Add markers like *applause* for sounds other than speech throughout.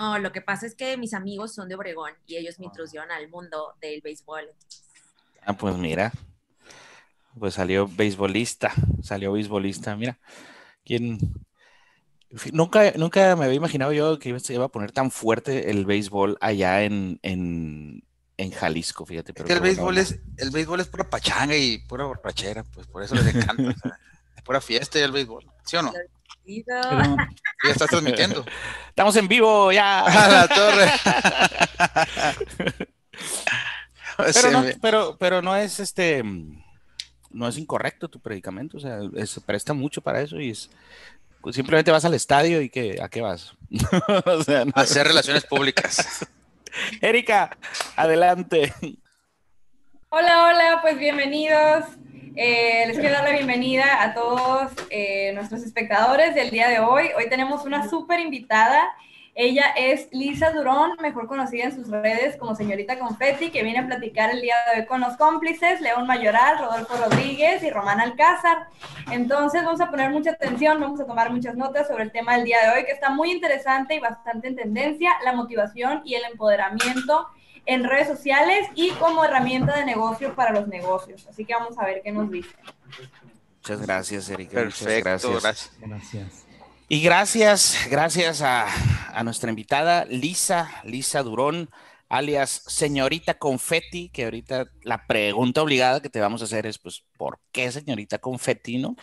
No, lo que pasa es que mis amigos son de Obregón y ellos me introdujeron al mundo del béisbol. Ah, pues mira, pues salió beisbolista, salió beisbolista, mira, quién... Nunca, nunca me había imaginado yo que se iba a poner tan fuerte el béisbol allá en, en, en Jalisco, fíjate. Pero el béisbol, es, el béisbol es pura pachanga y pura borrachera, pues por eso les encanta. es pura fiesta y el béisbol, ¿sí o no? *laughs* ya estás transmitiendo. Estamos en vivo ya. A la torre. *laughs* pero, no, pero, pero no es este no es incorrecto tu predicamento, o sea, se presta mucho para eso y es pues, simplemente vas al estadio y que a qué vas. *laughs* o sea, Hacer relaciones públicas. Erika, adelante. Hola, hola, pues bienvenidos. Eh, les quiero dar la bienvenida a todos eh, nuestros espectadores del día de hoy. Hoy tenemos una súper invitada. Ella es Lisa Durón, mejor conocida en sus redes como señorita Confetti, que viene a platicar el día de hoy con los cómplices, León Mayoral, Rodolfo Rodríguez y Román Alcázar. Entonces vamos a poner mucha atención, vamos a tomar muchas notas sobre el tema del día de hoy, que está muy interesante y bastante en tendencia, la motivación y el empoderamiento en redes sociales y como herramienta de negocio para los negocios. Así que vamos a ver qué nos dice. Muchas gracias, Erika. Perfecto, gracias. gracias. Y gracias, gracias a, a, nuestra invitada Lisa, Lisa Durón, alias señorita Confetti, que ahorita la pregunta obligada que te vamos a hacer es, pues, ¿por qué señorita Confetti, no?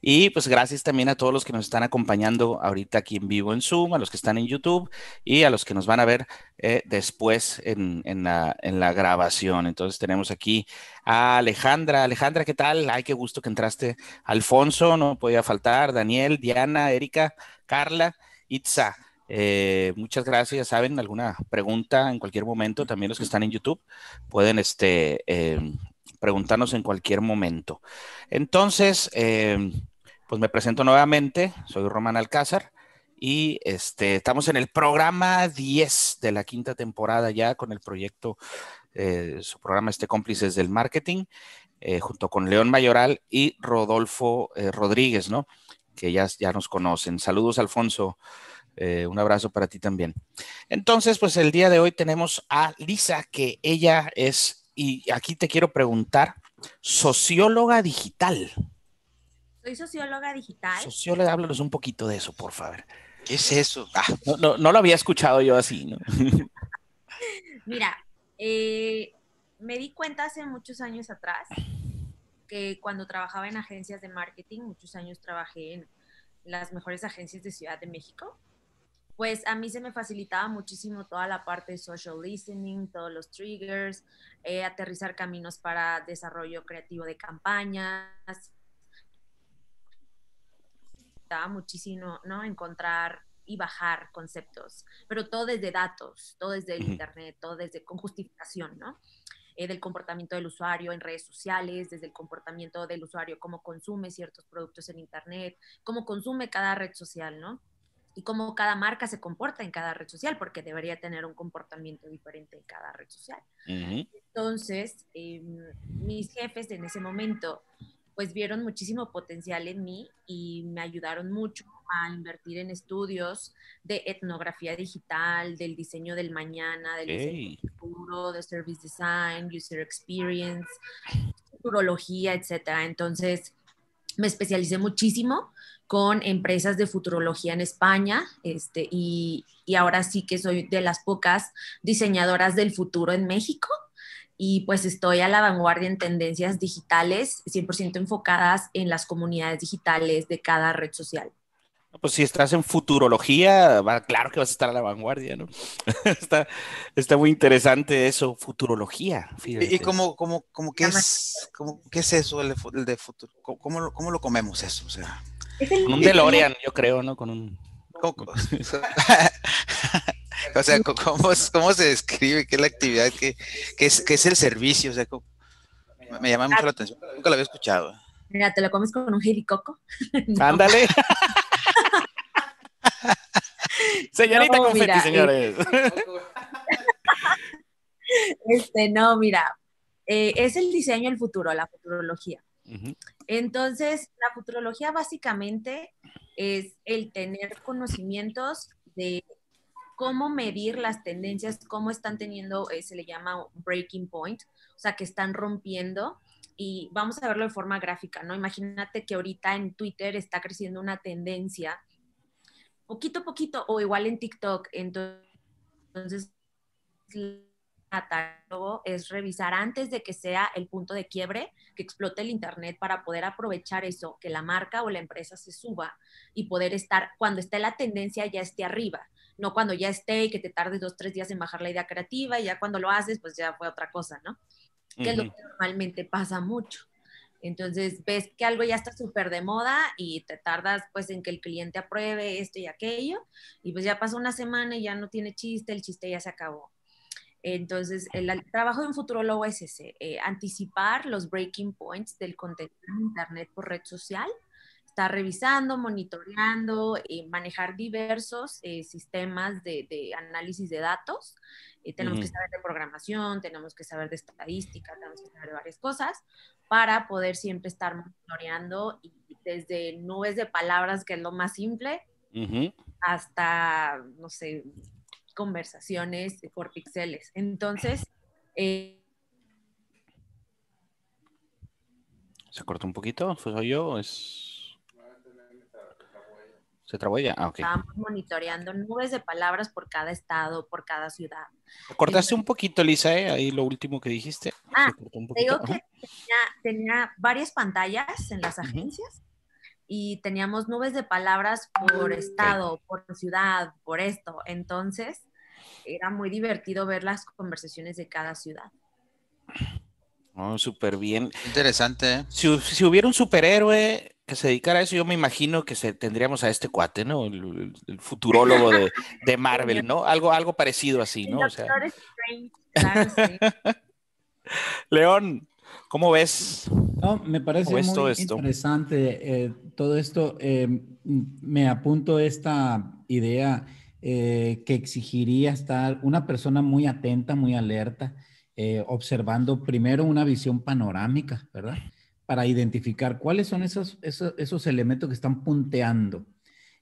Y pues gracias también a todos los que nos están acompañando ahorita aquí en vivo en Zoom, a los que están en YouTube y a los que nos van a ver eh, después en, en, la, en la grabación. Entonces tenemos aquí a Alejandra. Alejandra, ¿qué tal? Ay, qué gusto que entraste. Alfonso, no podía faltar. Daniel, Diana, Erika, Carla, Itza. Eh, muchas gracias. ¿Saben alguna pregunta en cualquier momento? También los que están en YouTube pueden este, eh, preguntarnos en cualquier momento. Entonces, eh, pues me presento nuevamente. Soy Román Alcázar y este, estamos en el programa 10 de la quinta temporada ya con el proyecto, su programa este Cómplices del Marketing, junto con León Mayoral y Rodolfo Rodríguez, ¿no? Que ya, ya nos conocen. Saludos, Alfonso. Eh, un abrazo para ti también. Entonces, pues el día de hoy tenemos a Lisa, que ella es, y aquí te quiero preguntar, socióloga digital. Soy socióloga digital. Socióloga, háblanos un poquito de eso, por favor. ¿Qué es eso? Ah, no, lo había escuchado yo así, ¿no? *laughs* Mira, eh, me di cuenta hace muchos años atrás que cuando trabajaba en agencias de marketing, muchos años trabajé en las mejores agencias de Ciudad de México, pues a mí se me facilitaba muchísimo toda la parte de social listening, todos los triggers, eh, aterrizar caminos para desarrollo creativo de campañas. Estaba muchísimo, ¿no? Encontrar y bajar conceptos, pero todo desde datos, todo desde el Internet, todo desde con justificación, ¿no? Eh, del comportamiento del usuario en redes sociales, desde el comportamiento del usuario, cómo consume ciertos productos en Internet, cómo consume cada red social, ¿no? Y cómo cada marca se comporta en cada red social, porque debería tener un comportamiento diferente en cada red social. Entonces, em, mis jefes en ese momento, pues vieron muchísimo potencial en mí y me ayudaron mucho a invertir en estudios de etnografía digital, del diseño del mañana, del diseño futuro, de service design, user experience, futurología, etcétera. Entonces, me especialicé muchísimo con empresas de futurología en España este, y, y, ahora sí que soy de las pocas diseñadoras del futuro en México y pues estoy a la vanguardia en tendencias digitales 100% enfocadas en las comunidades digitales de cada red social. Pues si estás en futurología, claro que vas a estar a la vanguardia, ¿no? *laughs* está, está muy interesante eso, futurología. ¿Y cómo, cómo, cómo qué, es, cómo, qué es eso el de, futuro? ¿Cómo, ¿Cómo, lo comemos eso? O sea, con un DeLorean, yo creo, ¿no? Con un... *laughs* *laughs* o sea, ¿cómo, ¿cómo, se describe? ¿Qué es la actividad? ¿Qué, qué, es, qué es, el servicio? O sea, me llama mucho la atención. Nunca lo había escuchado. Mira, te lo comes con un helicoco. *laughs* Ándale. Señorita no, confeti, señores. este, no, mira, eh, es el diseño del futuro, la futurología. Entonces, la futurología básicamente es el tener conocimientos de cómo medir las tendencias, cómo están teniendo, eh, se le llama breaking point, o sea, que están rompiendo y vamos a verlo de forma gráfica, ¿no? Imagínate que ahorita en Twitter está creciendo una tendencia, poquito a poquito, o igual en TikTok, entonces es revisar antes de que sea el punto de quiebre, que explote el Internet para poder aprovechar eso, que la marca o la empresa se suba y poder estar, cuando esté la tendencia, ya esté arriba, no cuando ya esté y que te tardes dos, tres días en bajar la idea creativa y ya cuando lo haces, pues ya fue otra cosa, ¿no? Que es lo que normalmente pasa mucho. Entonces ves que algo ya está súper de moda y te tardas pues en que el cliente apruebe esto y aquello y pues ya pasó una semana y ya no tiene chiste, el chiste ya se acabó. Entonces, el, trabajo de un futurólogo es ese, eh, anticipar los breaking points del contenido en Internet por red social, estar revisando, monitoreando, y manejar diversos eh, sistemas de, análisis de datos. Eh, tenemos que saber de programación, tenemos que saber de estadística, tenemos que saber de varias cosas para poder siempre estar monitoreando y desde nubes de palabras, que es lo más simple, hasta, no sé, conversaciones por píxeles. Entonces, eh, ¿Se cortó un poquito? ¿Fue yo? ¿Es... ¿Se trabó ya? Ah, Estamos monitoreando nubes de palabras por cada estado, por cada ciudad. Cortaste un poquito, Lisa, ¿eh? ahí lo último que dijiste. Ah, digo que tenía, varias pantallas en las agencias y teníamos nubes de palabras por estado, por ciudad, por esto. Entonces, era muy divertido ver las conversaciones de cada ciudad. Oh, súper bien. Interesante. ¿eh? Si, hubiera un superhéroe que se dedicara a eso, yo me imagino que se, tendríamos a este cuate, ¿no? El, futurólogo de, de, Marvel, ¿no? Algo, algo parecido así, ¿no? O sea... *laughs* León, ¿cómo ves? No, me parece muy interesante eh, todo esto. Eh, me apunto esta idea eh, que exigiría estar una persona muy atenta, muy alerta, observando primero una visión panorámica, ¿verdad? Para identificar cuáles son esos, esos, elementos que están punteando.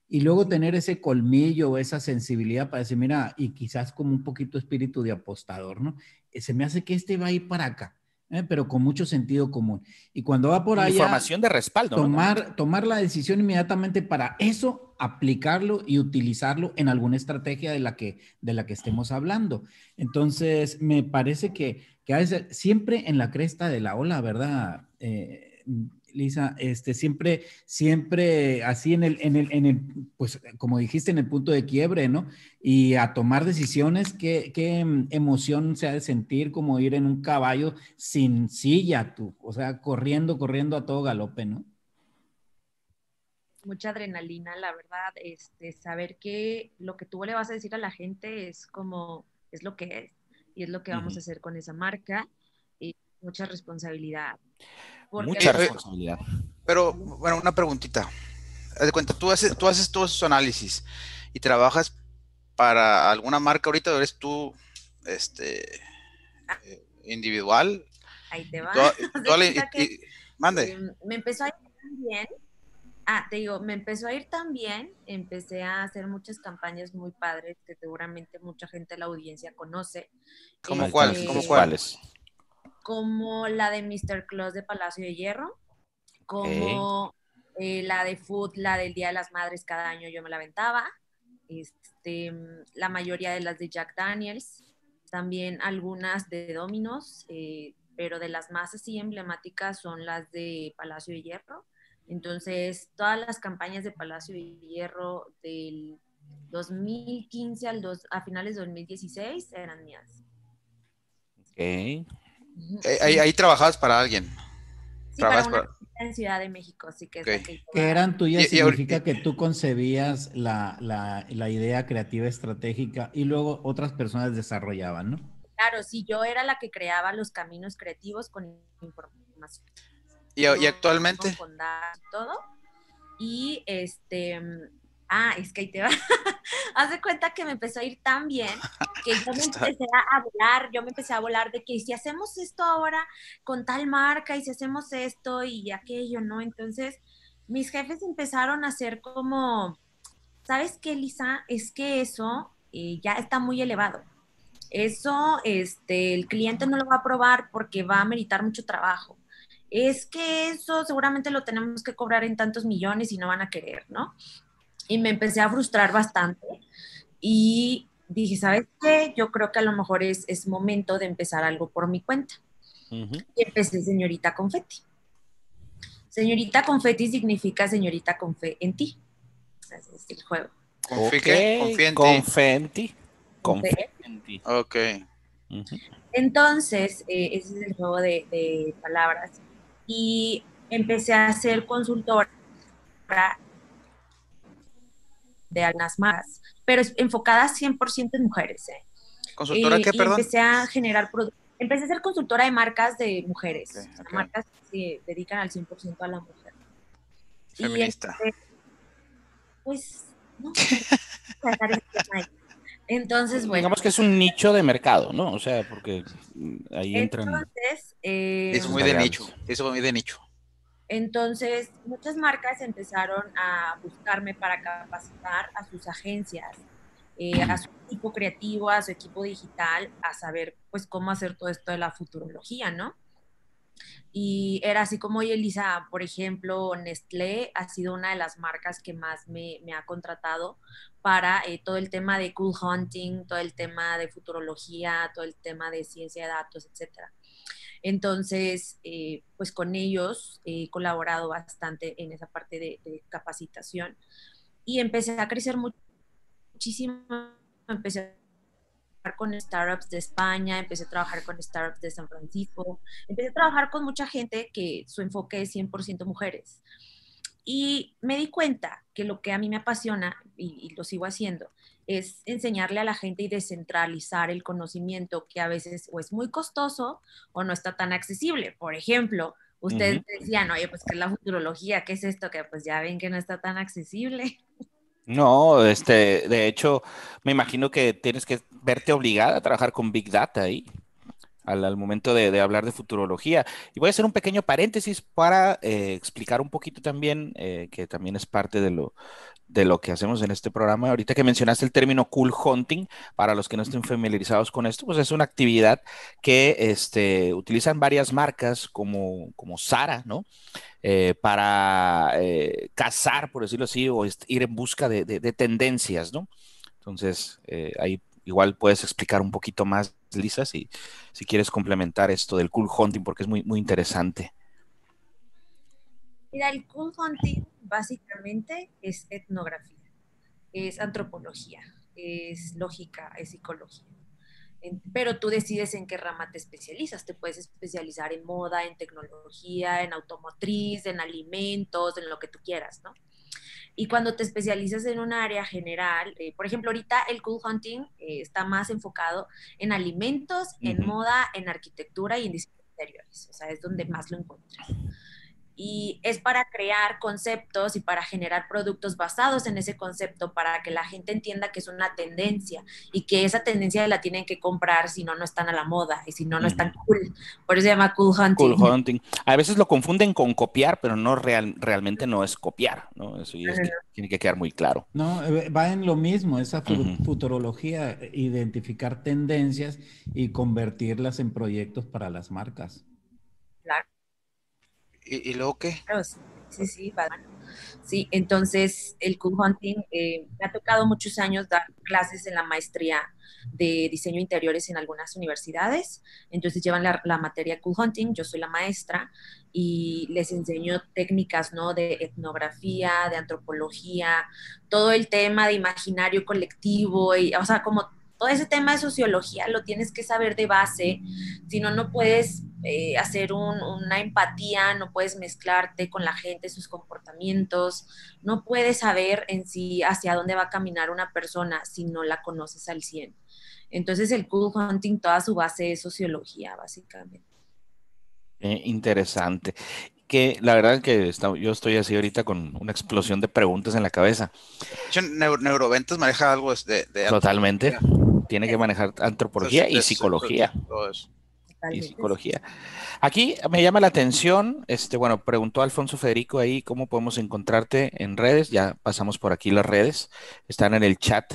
Y luego tener ese colmillo esa sensibilidad para decir, mira, y quizás como un poquito espíritu de apostador, ¿no? Se me hace que este va a ir para acá. Pero con mucho sentido común. Y cuando va por ahí. Información de respaldo. Tomar, tomar la decisión inmediatamente para eso aplicarlo y utilizarlo en alguna estrategia de la que, de la que estemos hablando. Entonces, me parece que, que siempre en la cresta de la ola, ¿verdad? Eh, Lisa, este, siempre, siempre así en el, en el, en el, pues como dijiste, en el punto de quiebre, ¿no? Y a tomar decisiones, qué, qué emoción se ha de sentir como ir en un caballo sin silla, tú, o sea, corriendo, corriendo a todo galope, ¿no? mucha adrenalina, la verdad, este, saber que lo que tú le vas a decir a la gente es como, es lo que es, y es lo que vamos a hacer con esa marca, y mucha responsabilidad. Mucha responsabilidad. Pero, bueno, una preguntita. de cuenta, tú haces, tú haces todos esos análisis y trabajas para alguna marca ahorita, eres tú, este, ah. eh, individual. Ahí te va. *laughs* mande. Em, me empezó a ir bien Ah, te digo, me empezó a ir tan bien, empecé a hacer muchas campañas muy padres que seguramente mucha gente de la audiencia conoce. ¿Cómo este, cuáles? ¿Cómo cuáles? Como la de Mr. Claus de Palacio de Hierro, como eh, la de Food, la del Día de las Madres, cada año yo me la aventaba. Este, la mayoría de las de Jack Daniels, también algunas de Dominos, eh, pero de las más así emblemáticas son las de Palacio de Hierro entonces, todas las campañas de Palacio de Hierro del 2015 al dos, a finales de 2016 eran mías. Ok. Eh, ahí, trabajabas para alguien. Sí, para una en Ciudad de México, así que, que, eran tuyas significa que tú concebías la, la, la, idea creativa estratégica y luego otras personas desarrollaban, ¿no? Claro, sí, yo era la que creaba los caminos creativos con información. ¿Y, actualmente? Con todo. Y este, ah, es que ahí te va. *laughs* Haz de cuenta que me empezó a ir tan bien *laughs* que yo me empecé a volar, yo me empecé a volar de que si hacemos esto ahora con tal marca y si hacemos esto y aquello, ¿no? Entonces, mis jefes empezaron a hacer como, ¿sabes qué, Lisa? Es que eso eh, ya está muy elevado. Eso este, el cliente no lo va a aprobar porque va a meritar mucho trabajo. Es que eso seguramente lo tenemos que cobrar en tantos millones y no van a querer, ¿no? Y me empecé a frustrar bastante y dije, ¿sabes qué? Yo creo que a lo mejor es, es momento de empezar algo por mi cuenta. Y empecé señorita confetti. Señorita confetti significa señorita con fe en ti. Ese es el juego. Okay. Confetti. Confetti. Ok. Entonces, eh, ese es el juego de, palabras. Y empecé a ser consultora de algunas más, pero enfocada 100% en mujeres. ¿eh? ¿Consultora qué, perdón? Empecé a generar productos empecé a ser consultora de marcas de mujeres, marcas que se dedican al 100% a la mujer. Feminista. pues, no. Entonces, bueno. Digamos que es un nicho de mercado, ¿no? O sea, porque ahí entran. Entonces, eh, es muy de nicho, eso muy de nicho. Entonces, muchas marcas empezaron a buscarme para capacitar a sus agencias eh, a su equipo creativo, a su equipo digital, a saber pues cómo hacer todo esto de la futurología, ¿no? Y era así como, oye, Elisa, por ejemplo, Nestlé ha sido una de las marcas que más me, ha contratado para eh, todo el tema de cool hunting, todo el tema de futurología, todo el tema de ciencia de datos, etcétera. Entonces, eh, pues con ellos he colaborado bastante en esa parte de, de capacitación y empecé a crecer muchísimo, empecé a trabajar con startups de España, empecé a trabajar con startups de San Francisco, empecé a trabajar con mucha gente que su enfoque es 100% mujeres. Y me di cuenta que lo que a mí me apasiona, y, y, lo sigo haciendo, es enseñarle a la gente y descentralizar el conocimiento que a veces o es muy costoso o no está tan accesible. Por ejemplo, ustedes decían, oye, pues, ¿qué es la futurología? ¿Qué es esto? Que pues ya ven que no está tan accesible. No, este, de hecho, me imagino que tienes que verte obligada a trabajar con Big Data ahí, al, momento de, hablar de futurología. Y voy a hacer un pequeño paréntesis para eh, explicar un poquito también, eh, que también es parte de lo, de lo que hacemos en este programa. Ahorita que mencionaste el término cool hunting, para los que no estén familiarizados con esto, pues es una actividad que este, utilizan varias marcas como, como Sara, ¿no? Eh, para eh, cazar, por decirlo así, o ir en busca de, tendencias, ¿no? Entonces, eh, ahí igual puedes explicar un poquito más, Lisa, si, si quieres complementar esto del cool hunting, porque es muy, muy interesante. Mira, el cool hunting básicamente es etnografía, es antropología, es lógica, es psicología. Pero tú decides en qué rama te especializas. Te puedes especializar en moda, en tecnología, en automotriz, en alimentos, en lo que tú quieras, ¿no? Y cuando te especializas en un área general, eh, por ejemplo, ahorita el cool hunting eh, está más enfocado en alimentos, en moda, en arquitectura y en diseño interiores. O sea, es donde más lo encuentras y es para crear conceptos y para generar productos basados en ese concepto para que la gente entienda que es una tendencia y que esa tendencia la tienen que comprar si no no están a la moda y si no no están cool. Por eso se llama cool hunting. Cool hunting. A veces lo confunden con copiar, pero no real, realmente no es copiar, ¿no? Eso tiene que quedar muy claro. No, eh, va en lo mismo, esa futurología, identificar tendencias y convertirlas en proyectos para las marcas. ¿Y, luego qué? Sí, sí, Sí, entonces el cool hunting eh, me ha tocado muchos años dar clases en la maestría de diseño interiores en algunas universidades. Entonces llevan la, la, materia cool hunting, yo soy la maestra y les enseño técnicas, ¿no? De etnografía, de antropología, todo el tema de imaginario colectivo, y, o sea, como todo ese tema de sociología lo tienes que saber de base, si no, no puedes eh, hacer una empatía, no puedes mezclarte con la gente, sus comportamientos, no puedes saber en sí hacia dónde va a caminar una persona si no la conoces al 100. Entonces el cool hunting, toda su base es sociología, básicamente. interesante. Que la verdad que yo estoy así ahorita con una explosión de preguntas en la cabeza. Neuroventas maneja algo de... de Totalmente tiene que manejar antropología y psicología. Y psicología. Aquí me llama la atención, este, bueno, preguntó Alfonso Federico ahí cómo podemos encontrarte en redes. Ya pasamos por aquí las redes, están en el chat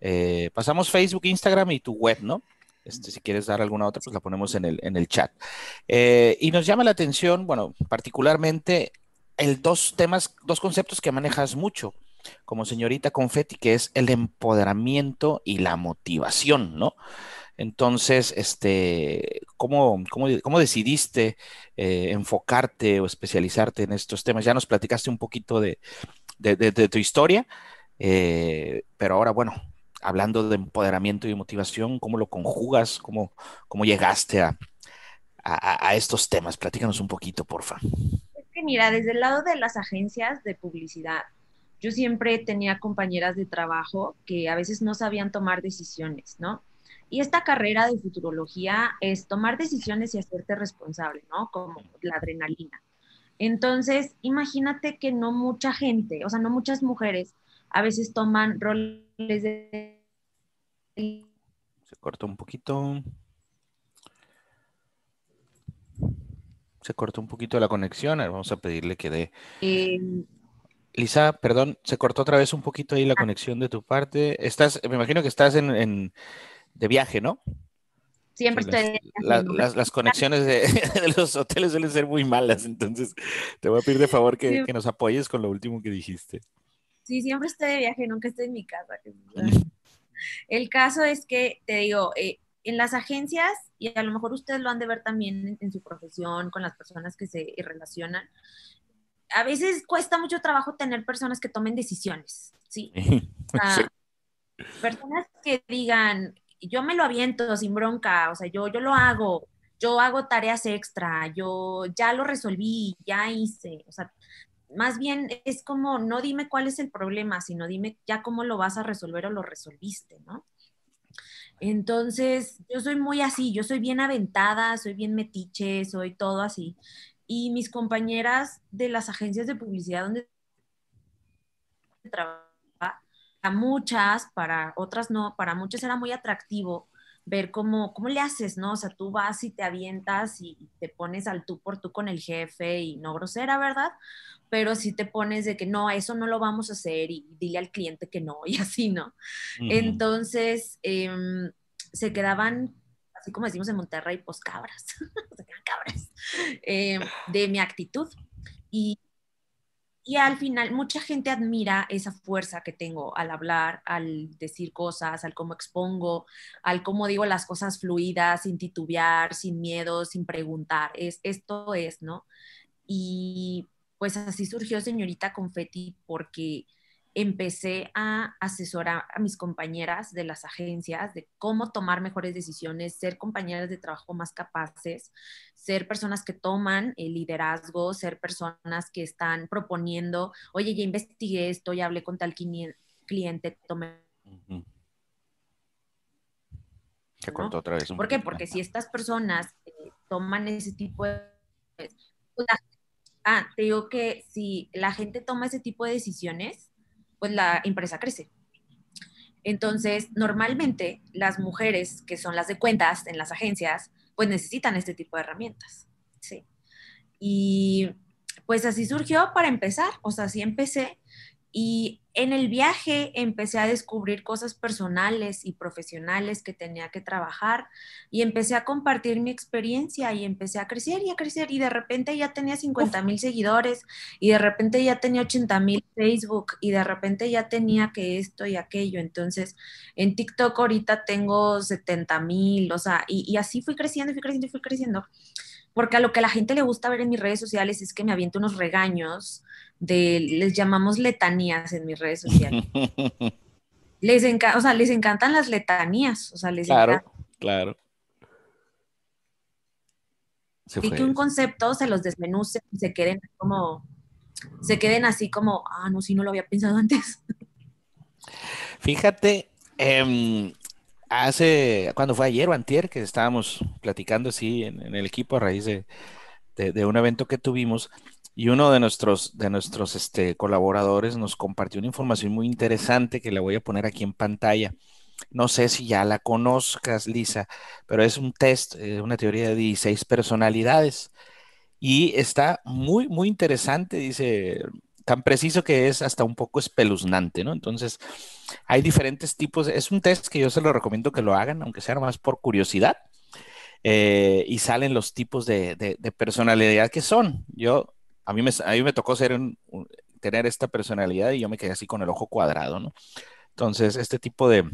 Eh, pasamos Facebook, Instagram y tu web, ¿no? Este, si quieres dar alguna otra, pues la ponemos en el, en el chat. Eh, y nos llama la atención, bueno, particularmente el dos temas, dos conceptos que manejas mucho como señorita Confetti, que es el empoderamiento y la motivación, ¿no? Entonces, este, ¿cómo, cómo, decidiste eh, enfocarte o especializarte en estos temas? Ya nos platicaste un poquito de, tu historia, eh, pero ahora, bueno, hablando de empoderamiento y motivación, ¿cómo lo conjugas? ¿Cómo, cómo llegaste a, a, estos temas? Platícanos un poquito, porfa. Es que mira, desde el lado de las agencias de publicidad, yo siempre tenía compañeras de trabajo que a veces no sabían tomar decisiones, ¿no? Y esta carrera de futurología es tomar decisiones y hacerte responsable, ¿no? Como la adrenalina. Entonces, imagínate que no mucha gente, o sea, no muchas mujeres a veces toman roles de... Se cortó un poquito. Se cortó un poquito la conexión. Vamos a pedirle que dé... Eh, Lisa, perdón, se cortó otra vez un poquito ahí la ah. conexión de tu parte. Estás, me imagino que estás en, de viaje, ¿no? Siempre estoy. Las, las, conexiones *laughs* de, los hoteles suelen ser muy malas, entonces te voy a pedir de favor que, nos apoyes con lo último que dijiste. Sí, siempre estoy de viaje, nunca estoy en mi casa. *laughs* El caso es que, te digo, eh, en las agencias, y a lo mejor ustedes lo han de ver también en su profesión, con las personas que se relacionan, a veces cuesta mucho trabajo tener personas que tomen decisiones, *laughs* ¿sí? Personas que digan, yo me lo aviento sin bronca, o sea, yo, yo lo hago, yo hago tareas extra, yo ya lo resolví, ya hice, o sea, más bien es como, no dime cuál es el problema, sino dime ya cómo lo vas a resolver o lo resolviste, ¿no? Entonces, yo soy muy así, yo soy bien aventada, soy bien metiche, soy todo así y mis compañeras de las agencias de publicidad donde trabaja, a muchas, para otras no, para muchas era muy atractivo ver cómo, cómo le haces, ¿no? O sea, tú vas y te avientas y te pones al tú por tú con el jefe y no grosera, ¿verdad? Pero si te pones de que no, eso no lo vamos a hacer y dile al cliente que no *laughs* y así, ¿no? Entonces, em, se quedaban así como decimos en Monterrey, pues cabras, *laughs* cabras, eh, de mi actitud. Y, y al final, mucha gente admira esa fuerza que tengo al hablar, al decir cosas, al cómo expongo, al cómo digo las cosas fluidas, sin titubear, sin miedo, sin preguntar. Es, esto es, ¿no? Y pues así surgió Señorita Confetti porque empecé a asesorar a mis compañeras de las agencias de cómo tomar mejores decisiones, ser compañeras de trabajo más capaces, ser personas que toman el liderazgo, ser personas que están proponiendo, oye, ya investigué esto, ya hablé con tal cliente, tomé... Se cortó otra vez. ¿Por qué? Porque si estas personas eh, toman ese tipo de... Pues, ah, te digo que si la gente toma ese tipo de decisiones, pues la empresa crece. Entonces, normalmente las mujeres que son las de cuentas en las agencias, pues necesitan este tipo de herramientas. Sí. Y pues así surgió para empezar, o sea, así empecé y en el viaje empecé a descubrir cosas personales y profesionales que tenía que trabajar y empecé a compartir mi experiencia y empecé a crecer y a crecer y de repente ya tenía 50 mil seguidores y de repente ya tenía 80 mil Facebook y de repente ya tenía que esto y aquello. Entonces en TikTok ahorita tengo 70 mil, o sea, y, y así fui creciendo, fui creciendo, fui creciendo. Porque a lo que a la gente le gusta ver en mis redes sociales es que me aviento unos regaños de, les llamamos letanías en mis redes sociales. *laughs* les, o sea, les encantan las letanías, o sea, les claro, Claro, y que un concepto se los desmenuce y se queden como, se queden así como, ah, no, sí, no lo había pensado antes. Fíjate, em, hace, cuando fue ayer o antier, que estábamos platicando así en, el equipo a raíz de, de, un evento que tuvimos, y uno de nuestros, de nuestros este, colaboradores nos compartió una información muy interesante que la voy a poner aquí en pantalla. No sé si ya la conozcas, Lisa, pero es un test, eh, una teoría de 16 personalidades. Y está muy, muy interesante. Dice, tan preciso que es hasta un poco espeluznante, ¿no? Entonces, hay diferentes tipos, es un test que yo se lo recomiendo que lo hagan, aunque sea más por curiosidad, eh, y salen los tipos de, personalidad que son. Yo, a mí me, a mí me tocó ser tener esta personalidad y yo me quedé así con el ojo cuadrado, ¿no? Entonces, este tipo de,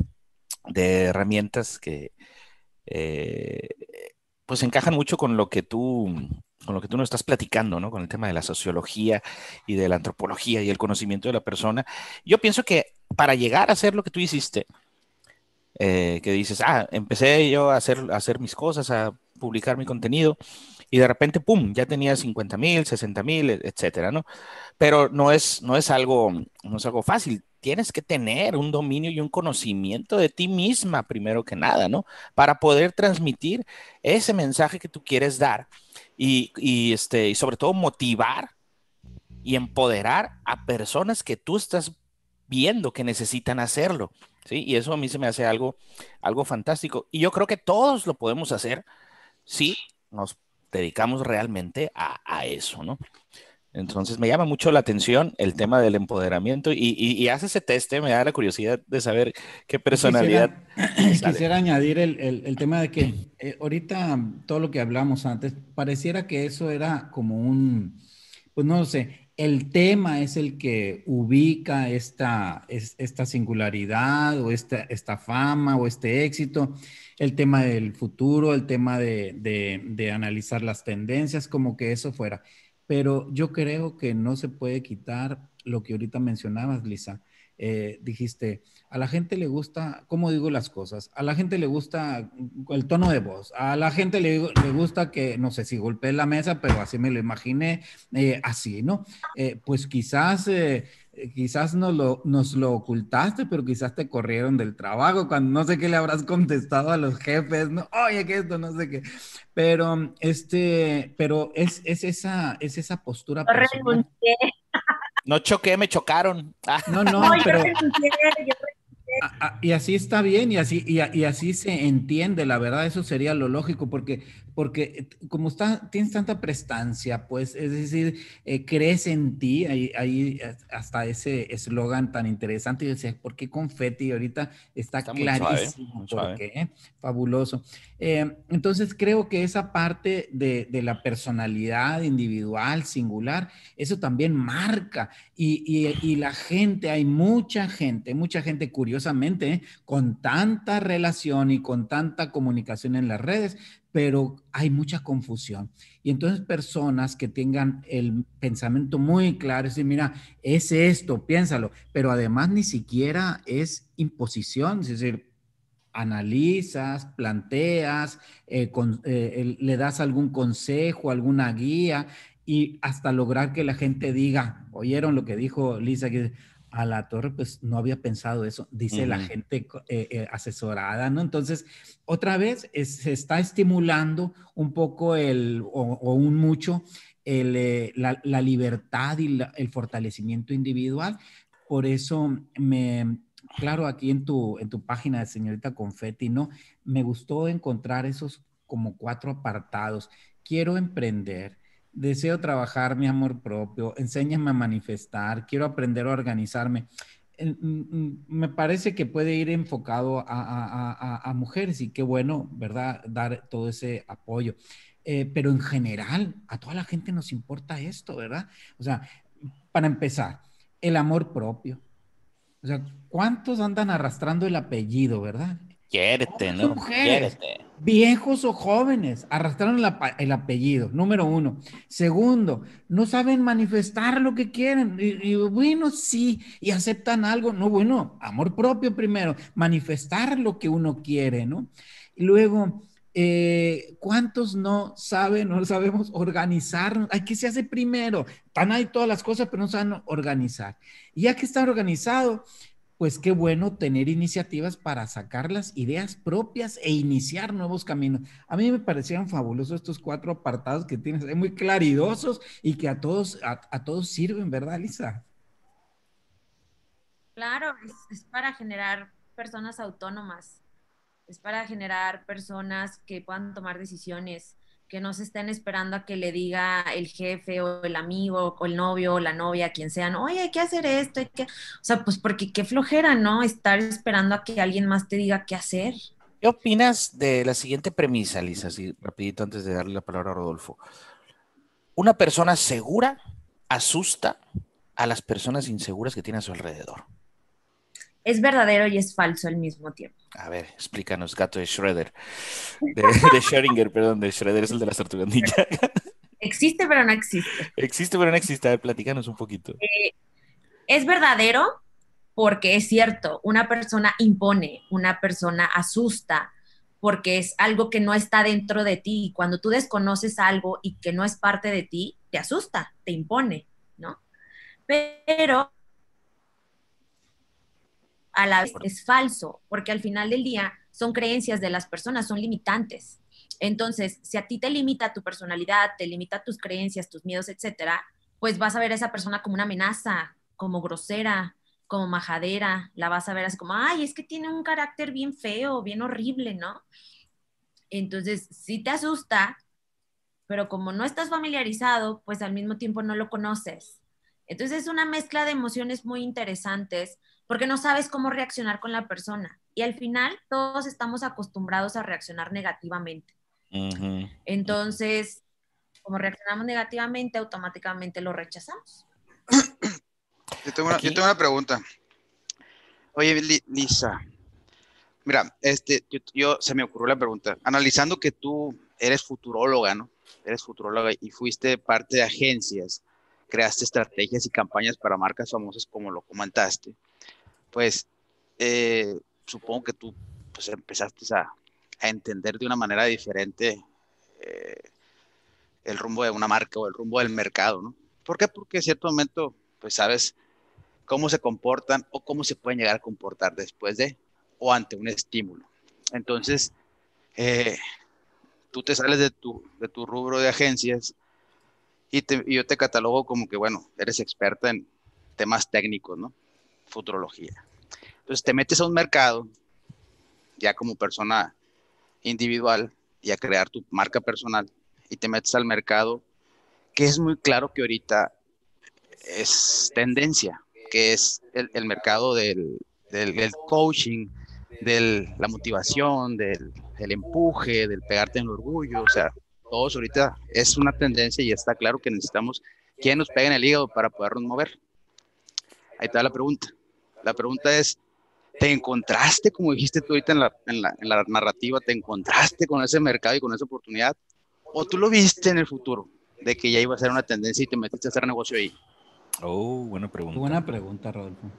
herramientas que, eh, pues encajan mucho con lo que tú con lo que tú nos estás platicando, ¿no? Con el tema de la sociología y de la antropología y el conocimiento de la persona. Yo pienso que para llegar a hacer lo que tú hiciste, eh, que dices, ah, empecé yo a hacer, a hacer mis cosas, a publicar mi contenido, y de repente, ¡pum!, ya tenía 50 mil, 60 mil, etcétera, ¿no? Pero no es, no es algo, no es algo fácil. Tienes que tener un dominio y un conocimiento de ti misma, primero que nada, ¿no? Para poder transmitir ese mensaje que tú quieres dar y, este, y sobre todo motivar y empoderar a personas que tú estás viendo que necesitan hacerlo. ¿sí? Y eso a mí se me hace algo, algo fantástico. Y yo creo que todos lo podemos hacer si nos dedicamos realmente a, a eso, ¿no? Entonces me llama mucho la atención el tema del empoderamiento y, y, hace ese test, me da la curiosidad de saber qué personalidad. *clears throat* Quisiera, añadir el, el, tema de que eh, ahorita todo lo que hablamos antes, pareciera que eso era como un, pues no sé, el tema es el que ubica esta, esta singularidad o esta, esta fama o este éxito, el tema del futuro, el tema de, de, de analizar las tendencias, como que eso fuera pero yo creo que no se puede quitar lo que ahorita mencionabas, Lisa. Eh, dijiste, a la gente le gusta, ¿cómo digo las cosas? A la gente le gusta el tono de voz, a la gente le, gusta que, no sé si golpee la mesa, pero así me lo imaginé, eh, así, ¿no? Eh, pues quizás quizás nos lo, nos lo ocultaste, pero quizás te corrieron del trabajo, cuando no sé qué le habrás contestado a los jefes, no, oye, que esto, no sé qué. Pero, este, pero es, es esa, es esa postura. No choqué, me chocaron. *laughs* No, no, pero... y así está bien y así, y, así se entiende, la verdad, eso sería lo lógico, porque, porque eh, como está, tienes tanta prestancia, pues, es decir, eh, crees en ti, ahí, ahí hasta ese eslogan tan interesante, y decía, ¿por qué confeti? Ahorita está, clarísimo, ¿por qué? Fabuloso. Eh, entonces, creo que esa parte de, de, la personalidad individual, singular, eso también marca, y, y, y la gente, hay mucha gente, mucha gente curiosa, con tanta relación y con tanta comunicación en las redes, pero hay mucha confusión. Y entonces personas que tengan el pensamiento muy claro, decir, mira, es esto, piénsalo, pero además ni siquiera es imposición, es decir, analizas, planteas, eh, eh, le das algún consejo, alguna guía y hasta lograr que la gente diga, oyeron lo que dijo Lisa, que a la torre, pues no había pensado eso, dice la gente eh, eh, asesorada, ¿no? Entonces, otra vez se está estimulando un poco el, o, un mucho eh, la, libertad y el fortalecimiento individual. Por eso me, claro, aquí en tu, en tu página de señorita Confetti, ¿no? Me gustó encontrar esos como cuatro apartados. Quiero emprender, deseo trabajar mi amor propio, enséñame a manifestar, quiero aprender a organizarme. Mm, mm, me parece que puede ir enfocado a, mujeres y qué bueno, ¿verdad? Dar todo ese apoyo. Eh, pero en general, a toda la gente nos importa esto, ¿verdad? O sea, para empezar, el amor propio. O sea, ¿cuántos andan arrastrando el apellido, verdad? Quiérete, ¿no? Mujeres, viejos o jóvenes, arrastraron el apellido, número uno. Segundo, no saben manifestar lo que quieren. Y, bueno, sí, y aceptan algo. No, bueno, amor propio primero, manifestar lo que uno quiere, ¿no? Y luego, eh, ¿cuántos no saben, no sabemos organizar? Hay que se hace primero. Están ahí todas las cosas, pero no saben organizar. Y ya que está organizado, pues qué bueno tener iniciativas para sacar las ideas propias e iniciar nuevos caminos. A mí me parecieron fabulosos estos cuatro apartados que tienes, muy claridosos y que a todos, a, todos sirven, ¿verdad, Lisa? Claro, es, para generar personas autónomas, es para generar personas que puedan tomar decisiones, que no se estén esperando a que le diga el jefe o el amigo o el novio o la novia, quien sean, oye, hay que hacer esto, hay que... O sea, pues porque qué flojera, ¿no? Estar esperando a que alguien más te diga qué hacer. ¿Qué opinas de la siguiente premisa, Lisa? Así rapidito antes de darle la palabra a Rodolfo. Una persona segura asusta a las personas inseguras que tiene a su alrededor. Es verdadero y es falso al mismo tiempo. A ver, explícanos, gato de Schroeder. De, de Schrödinger, perdón, de Schroeder es el de la tortugas Existe, pero no existe. Existe, pero no existe. A ver, platícanos un poquito. Eh, es verdadero porque es cierto, una persona impone, una persona asusta, porque es algo que no está dentro de ti. Cuando tú desconoces algo y que no es parte de ti, te asusta, te impone, ¿no? Pero a la vez es falso, porque al final del día son creencias de las personas, son limitantes. Entonces, si a ti te limita tu personalidad, te limita tus creencias, tus miedos, etcétera, pues vas a ver a esa persona como una amenaza, como grosera, como majadera, la vas a ver así como, ay, es que tiene un carácter bien feo, bien horrible, ¿no? Entonces, sí te asusta, pero como no estás familiarizado, pues al mismo tiempo no lo conoces. Entonces es una mezcla de emociones muy interesantes porque no sabes cómo reaccionar con la persona. Y al final todos estamos acostumbrados a reaccionar negativamente. Entonces, como reaccionamos negativamente, automáticamente lo rechazamos. Yo tengo una, pregunta. Oye, Lisa, mira, este, yo, se me ocurrió la pregunta. Analizando que tú eres futuróloga, ¿no? Eres futuróloga y fuiste parte de agencias, creaste estrategias y campañas para marcas famosas como lo comentaste. Pues eh, supongo que tú pues, empezaste a, entender de una manera diferente eh, el rumbo de una marca o el rumbo del mercado, ¿no? ¿Por qué? Porque en cierto momento, pues sabes cómo se comportan o cómo se pueden llegar a comportar después de o ante un estímulo. Entonces, eh, tú te sales de tu, de tu rubro de agencias y, yo te catalogo como que, bueno, eres experta en temas técnicos, ¿no? Futurología. Entonces te metes a un mercado, ya como persona individual, y a crear tu marca personal, y te metes al mercado, que es muy claro que ahorita es tendencia que es el, mercado del, coaching, de la motivación, del, empuje, del pegarte en el orgullo, o sea, todos ahorita es una tendencia y está claro que necesitamos quien nos pegue en el hígado para podernos mover. Ahí está la pregunta. La pregunta es, ¿te encontraste, como dijiste tú ahorita en la, en la, en la narrativa, te encontraste con ese mercado y con esa oportunidad? ¿O tú lo viste en el futuro, de que ya iba a ser una tendencia y te metiste a hacer negocio ahí? Oh, buena pregunta. Buena pregunta, Rodolfo.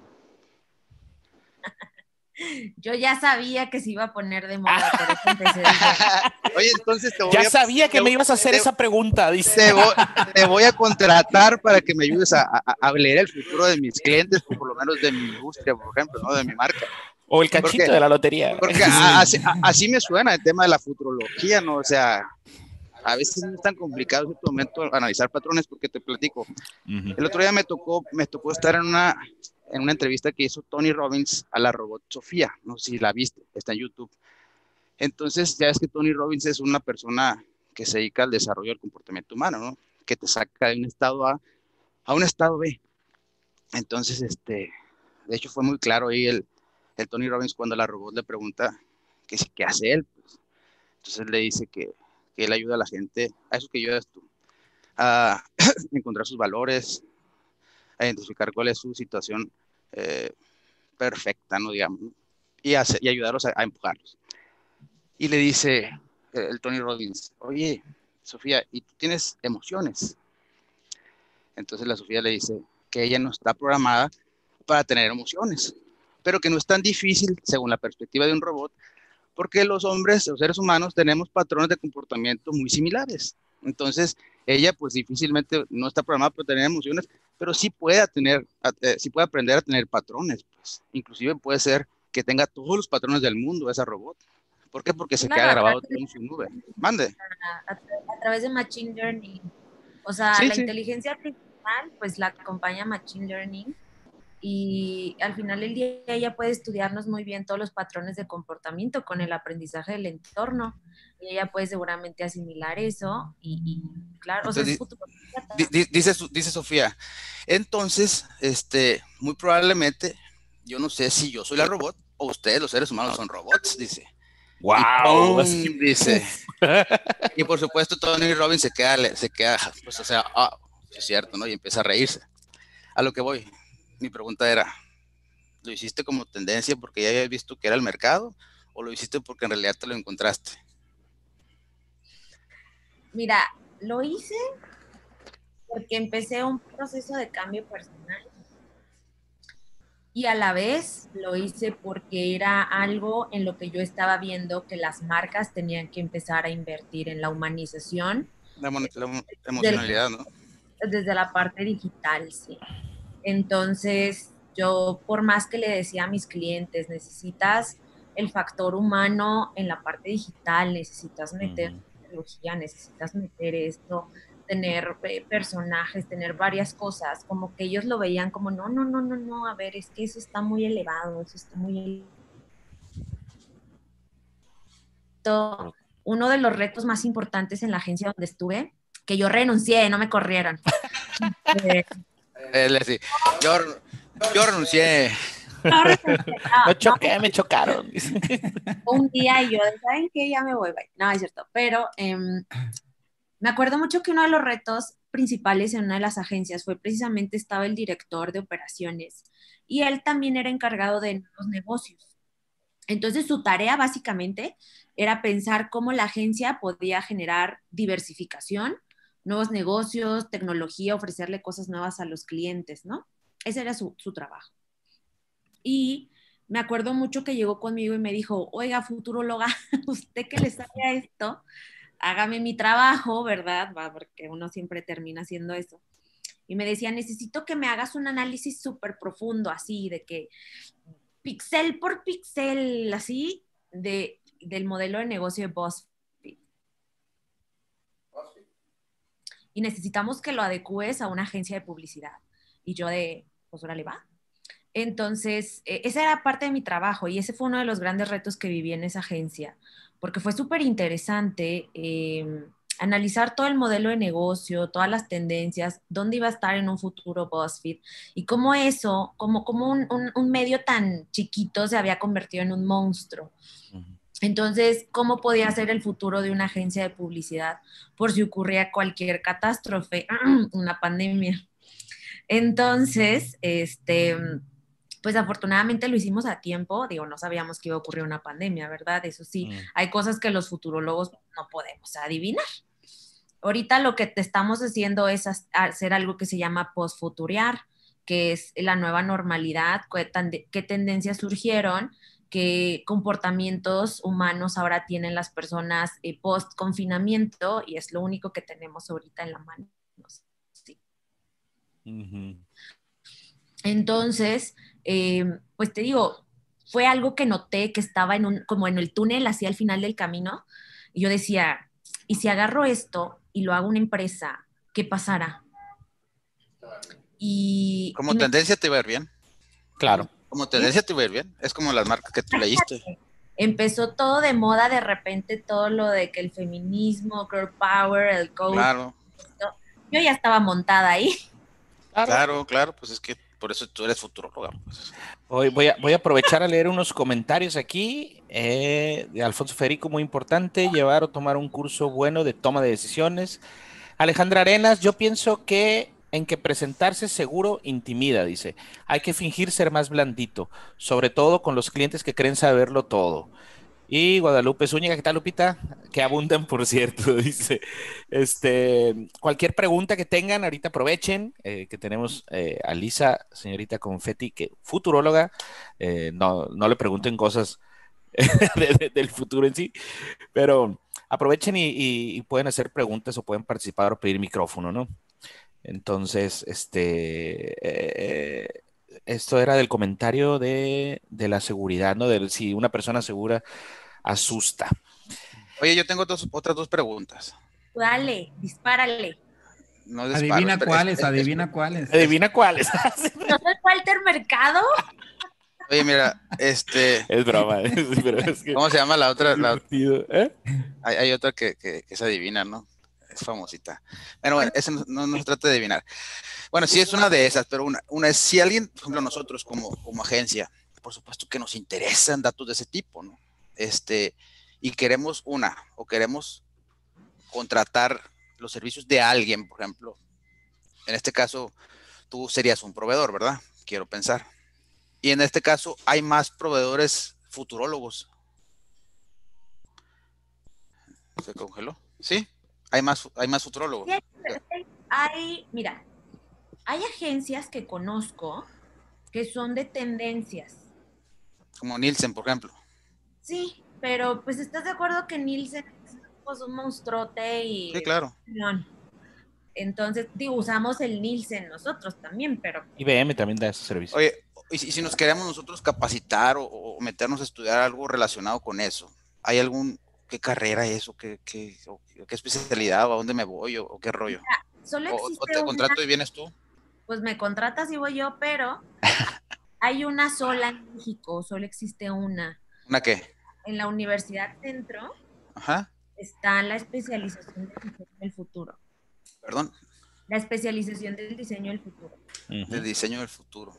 Yo ya sabía que se iba a poner de moda, *laughs* Oye, entonces te voy Ya sabía que me ibas a hacer esa pregunta, dice. Te voy, a contratar para que me ayudes a, a, leer el futuro de mis clientes, o por lo menos de mi industria, por ejemplo, ¿no? De mi marca. O el cachito de la lotería. Porque así, así, me suena el tema de la futurología, ¿no? O sea, a veces no es tan complicado en este momento analizar patrones porque te platico. El otro día me tocó, me tocó estar en una, en una entrevista que hizo Tony Robbins a la robot Sofía, no sé si la viste, está en YouTube. Entonces, ya es que Tony Robbins es una persona que se dedica al desarrollo del comportamiento humano, ¿no? Que te saca de un estado A a un estado B. Entonces, este, de hecho fue muy claro ahí el, el Tony Robbins cuando la robot le pregunta qué, qué hace él. Pues. Entonces le dice que que él ayuda a la gente, a eso que ayudas tú, a *clears throat* encontrar sus valores, a identificar cuál es su situación eh, perfecta, ¿no? Digamos, Y, y ayudarlos a, empujarlos. Y le dice el Tony Robbins, oye, Sofía, ¿y tú tienes emociones? Entonces la Sofía le dice que ella no está programada para tener emociones, pero que no es tan difícil, según la perspectiva de un robot, porque los hombres, los seres humanos, tenemos patrones de comportamiento muy similares. Entonces, ella pues difícilmente no está programada para tener emociones, pero sí puede tener, eh, sí puede aprender a tener patrones, pues. Inclusive puede ser que tenga todos los patrones del mundo esa robot. ¿Por qué? Porque se queda grabado todo en su nube. Mande. A, través de Machine Learning. O sea, la inteligencia artificial, pues la acompaña Machine Learning y al final del día ella puede estudiarnos muy bien todos los patrones de comportamiento con el aprendizaje del entorno y ella puede seguramente asimilar eso y, claro, o sea, dice, dice Sofía, entonces, este, muy probablemente, yo no sé si yo soy la robot o ustedes los seres humanos son robots, dice. Wow, dice. y por supuesto Tony Robbins se queda, se queda, pues o sea, ah, es cierto, ¿no? Y empieza a reírse. A lo que voy, mi pregunta era, ¿lo hiciste como tendencia porque ya habías visto que era el mercado o lo hiciste porque en realidad te lo encontraste? Mira, lo hice porque empecé un proceso de cambio personal y a la vez lo hice porque era algo en lo que yo estaba viendo que las marcas tenían que empezar a invertir en la humanización. La, emocionalidad, ¿no? Desde la parte digital, sí. Entonces, yo por más que le decía a mis clientes, necesitas el factor humano en la parte digital, necesitas meter tecnología, necesitas meter esto, tener eh, personajes, tener varias cosas, como que ellos lo veían como, no, no, no, no, no, a ver, es que eso está muy elevado, eso está muy... Uno de los retos más importantes en la agencia donde estuve, que yo renuncié, no me corrieron. *laughs* Él sí. yo, yo renuncié. No, *laughs* choqué, me chocaron. Un día y yo, ¿saben qué? Ya me voy, No, es cierto. Pero em, me acuerdo mucho que uno de los retos principales en una de las agencias fue precisamente estaba el director de operaciones y él también era encargado de los negocios. Entonces su tarea básicamente era pensar cómo la agencia podía generar diversificación, nuevos negocios, tecnología, ofrecerle cosas nuevas a los clientes, ¿no? Ese era su, su trabajo. Y me acuerdo mucho que llegó conmigo y me dijo, oiga, futuróloga, *laughs* usted que le sabe a esto, hágame mi trabajo, ¿verdad? Va, porque uno siempre termina haciendo eso. Y me decía, necesito que me hagas un análisis súper profundo, así, de que pixel por pixel, así, de, del modelo de negocio de BuzzFeed. Y necesitamos que lo adecues a una agencia de publicidad. Y yo de, pues ahora le va. Entonces, e, esa era parte de mi trabajo y ese fue uno de los grandes retos que viví en esa agencia porque fue súper interesante em, analizar todo el modelo de negocio, todas las tendencias, dónde iba a estar en un futuro BuzzFeed y cómo eso, como, como un, medio tan chiquito se había convertido en un monstruo. Entonces, ¿cómo podía ser el futuro de una agencia de publicidad por si ocurría cualquier catástrofe, *clears throat* una pandemia? Entonces, este pues afortunadamente lo hicimos a tiempo, digo, no sabíamos que iba a ocurrir una pandemia, ¿verdad? Eso sí, mm. hay cosas que los futurólogos no podemos adivinar. Ahorita lo que te estamos haciendo es hacer algo que se llama postfuturiar, que es la nueva normalidad, qué, tendencias surgieron, qué comportamientos humanos ahora tienen las personas eh, post confinamiento y es lo único que tenemos ahorita en la mano. Sí. Entonces, eh, pues te digo, fue algo que noté que estaba en un, como en el túnel hacia el final del camino. Y yo decía, ¿y si agarro esto y lo hago una empresa, qué pasará? Y, como tendencia te va a ir bien. Claro. Como tendencia te va a ir bien. Es como las marcas que tú leíste. Empezó todo de moda, de repente todo lo de que el feminismo, girl power, el coach. Claro. Yo ya estaba montada ahí. Claro, claro, pues es que por eso tú eres futuróloga. Pues. Hoy voy a, voy a aprovechar a leer unos comentarios aquí eh, de Alfonso Federico, muy importante, llevar o tomar un curso bueno de toma de decisiones. Alejandra Arenas, yo pienso que en que presentarse seguro intimida, dice. Hay que fingir ser más blandito, sobre todo con los clientes que creen saberlo todo. Y Guadalupe Zúñiga, ¿qué tal, Lupita? Que abundan, por cierto, *laughs* dice. Este, cualquier pregunta que tengan, ahorita aprovechen, eh, que tenemos eh, a Lisa, señorita Confetti, que futuróloga, eh, no, no le pregunten cosas *laughs* del futuro en sí, pero aprovechen y, pueden hacer preguntas o pueden participar o pedir micrófono, ¿no? Entonces, este, esto era del comentario de, la seguridad, ¿no? De si una persona segura asusta. Oye, yo tengo dos, otras dos preguntas. Dale, dispárale. adivina cuáles, adivina cuáles. Adivina cuáles. ¿No es Walter Mercado? Oye, mira, este. Es broma. *laughs* ¿Cómo se llama la otra? ¿eh? hay, otra que, que, que, se adivina, ¿no? Es famosita. Bueno, bueno, eso no, no, se trata de adivinar. Bueno, sí es una de esas, pero una, una es si alguien, por ejemplo, nosotros como, como agencia, por supuesto que nos interesan datos de ese tipo, ¿no? Este, y queremos una, o queremos contratar los servicios de alguien, por ejemplo. En este caso, tú serías un proveedor, ¿verdad? Quiero pensar. Y en este caso, hay más proveedores futurólogos. ¿Se congeló? Sí, hay más, hay más futurólogos. Hay, mira, hay agencias que conozco que son de tendencias. Como Nielsen, por ejemplo. Sí, pero pues estás de acuerdo que Nielsen es pues, un monstruote y... Sí, claro. Entonces, digo, usamos el Nielsen nosotros también, pero... IBM también da ese servicio. Oye, y si, nos queremos nosotros capacitar o, meternos a estudiar algo relacionado con eso, ¿hay algún, qué carrera es o qué, qué, qué especialidad o a dónde me voy o, qué rollo? solo o, te contrato y vienes tú? Pues me contratas y voy yo, pero *laughs* hay una sola en México, solo existe una. ¿Una qué? En la Universidad Centro está la especialización del diseño del futuro. ¿Perdón? La especialización del diseño del futuro. Del diseño del futuro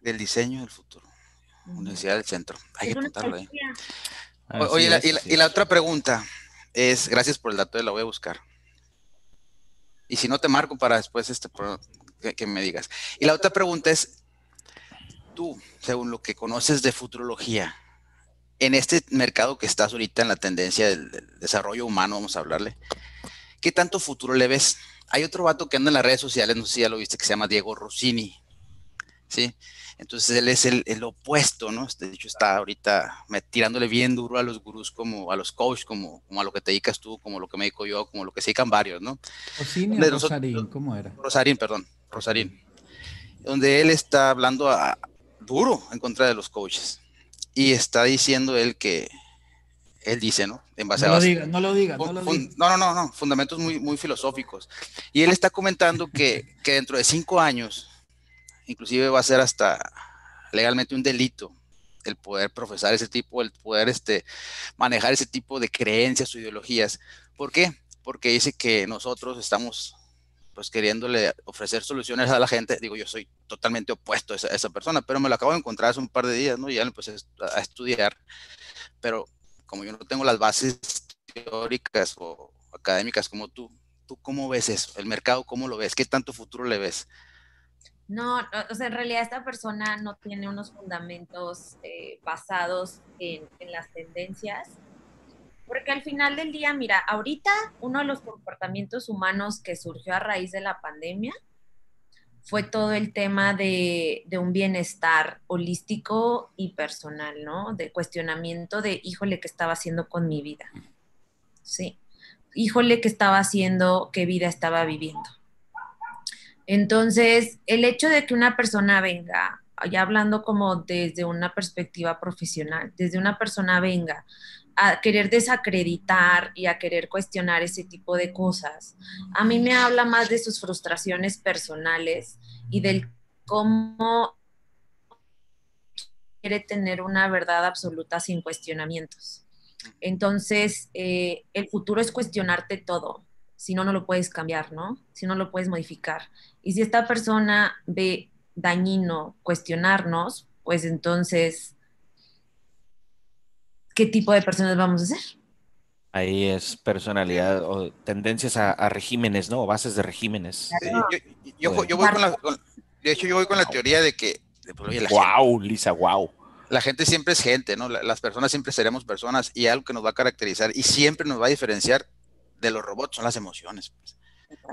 del diseño del futuro. Universidad del Centro. Hay que apuntarlo ahí. Oye, y, la, otra pregunta es, gracias por el dato, la voy a buscar. Y si no te marco para después este, que, me digas. Y la otra pregunta es, tú, según lo que conoces de futurología, en este mercado que estás ahorita en la tendencia del, del, desarrollo humano, vamos a hablarle, ¿qué tanto futuro le ves? Hay otro vato que anda en las redes sociales, no sé si ya lo viste, que se llama Diego Rossini. ¿Sí? Entonces él es el, el opuesto, ¿no? De hecho está ahorita tirándole bien duro a los gurús, como a los coaches, como, como a lo que te dedicas tú, como lo que me dedico yo, como lo que se dedican varios, ¿no? Rosarín, ¿cómo era? Rosarín, perdón, Rosarín. Donde él está hablando a, duro en contra de los coaches. Y está diciendo él que, él dice, ¿no? En base no a... Lo diga, no lo diga, no lo diga. No, no, no, no, fundamentos muy, muy filosóficos. Y él está comentando que, que dentro de cinco años inclusive va a ser hasta legalmente un delito el poder profesar ese tipo, el poder este, manejar ese tipo de creencias o ideologías. ¿Por qué? Porque dice que nosotros estamos pues queriéndole ofrecer soluciones a la gente. Digo, yo soy totalmente opuesto a esa, persona, pero me lo acabo de encontrar hace un par de días, ¿no? Y ya lo empecé a estudiar, pero como yo no tengo las bases teóricas o académicas como tú, ¿tú cómo ves eso? ¿El mercado cómo lo ves? ¿Qué tanto futuro le ves? No, o sea, en realidad esta persona no tiene unos fundamentos eh, basados en, las tendencias, porque al final del día, mira, ahorita uno de los comportamientos humanos que surgió a raíz de la pandemia fue todo el tema de, de, un bienestar holístico y personal, ¿no? De cuestionamiento de, híjole, ¿qué estaba haciendo con mi vida? Sí, híjole, ¿qué estaba haciendo? ¿Qué vida estaba viviendo? Entonces, el hecho de que una persona venga, ya hablando como desde una perspectiva profesional, desde una persona venga a querer desacreditar y a querer cuestionar ese tipo de cosas, a mí me habla más de sus frustraciones personales y del cómo quiere tener una verdad absoluta sin cuestionamientos. Entonces, eh, el futuro es cuestionarte todo, si no, no lo puedes cambiar, ¿no? Si no lo puedes modificar. Y si esta persona ve dañino cuestionarnos, pues entonces, ¿qué tipo de personas vamos a ser? Ahí es personalidad o tendencias a, regímenes, ¿no? O bases de regímenes. Yo, voy con la, de hecho, yo voy con la teoría de que... wow, Lisa, wow. La gente siempre es gente, ¿no? Las personas siempre seremos personas y algo que nos va a caracterizar y siempre nos va a diferenciar de los robots son las emociones. Pues.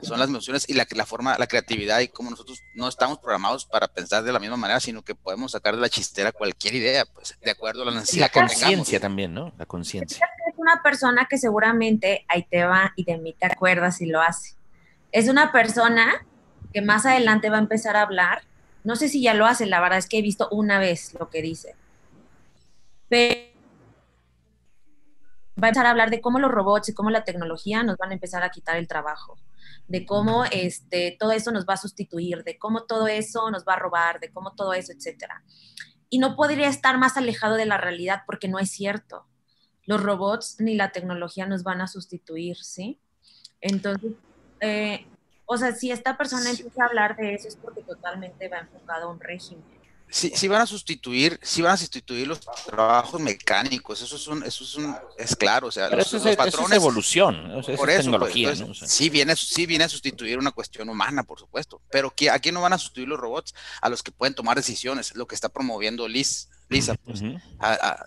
Son las emociones y la, la forma, la creatividad y como nosotros no estamos programados para pensar de la misma manera, sino que podemos sacar de la chistera cualquier idea, pues, de acuerdo a la necesidad. Y la conciencia también, ¿no? La conciencia. Es una persona que seguramente ahí te va y de mí te acuerdas y lo hace. Es una persona que más adelante va a empezar a hablar. No sé si ya lo hace, la verdad es que he visto una vez lo que dice. Pero va a empezar a hablar de cómo los robots y cómo la tecnología nos van a empezar a quitar el trabajo, de cómo este, todo eso nos va a sustituir, de cómo todo eso nos va a robar, de cómo todo eso, etcétera. Y no podría estar más alejado de la realidad porque no es cierto. Los robots ni la tecnología nos van a sustituir, ¿sí? Entonces, eh, o sea, si esta persona empieza a hablar de eso es porque totalmente va enfocado a un régimen. Sí, sí, van a sustituir, sí van a sustituir los trabajos mecánicos, eso es un, eso es un, es claro, o sea, los, eso, es, patrones, evolución, por es pues, tecnología, sí viene, sí viene a sustituir una cuestión humana, por supuesto, pero ¿a quién no van a sustituir los robots? A los que pueden tomar decisiones, lo que está promoviendo Liz, Lisa, pues,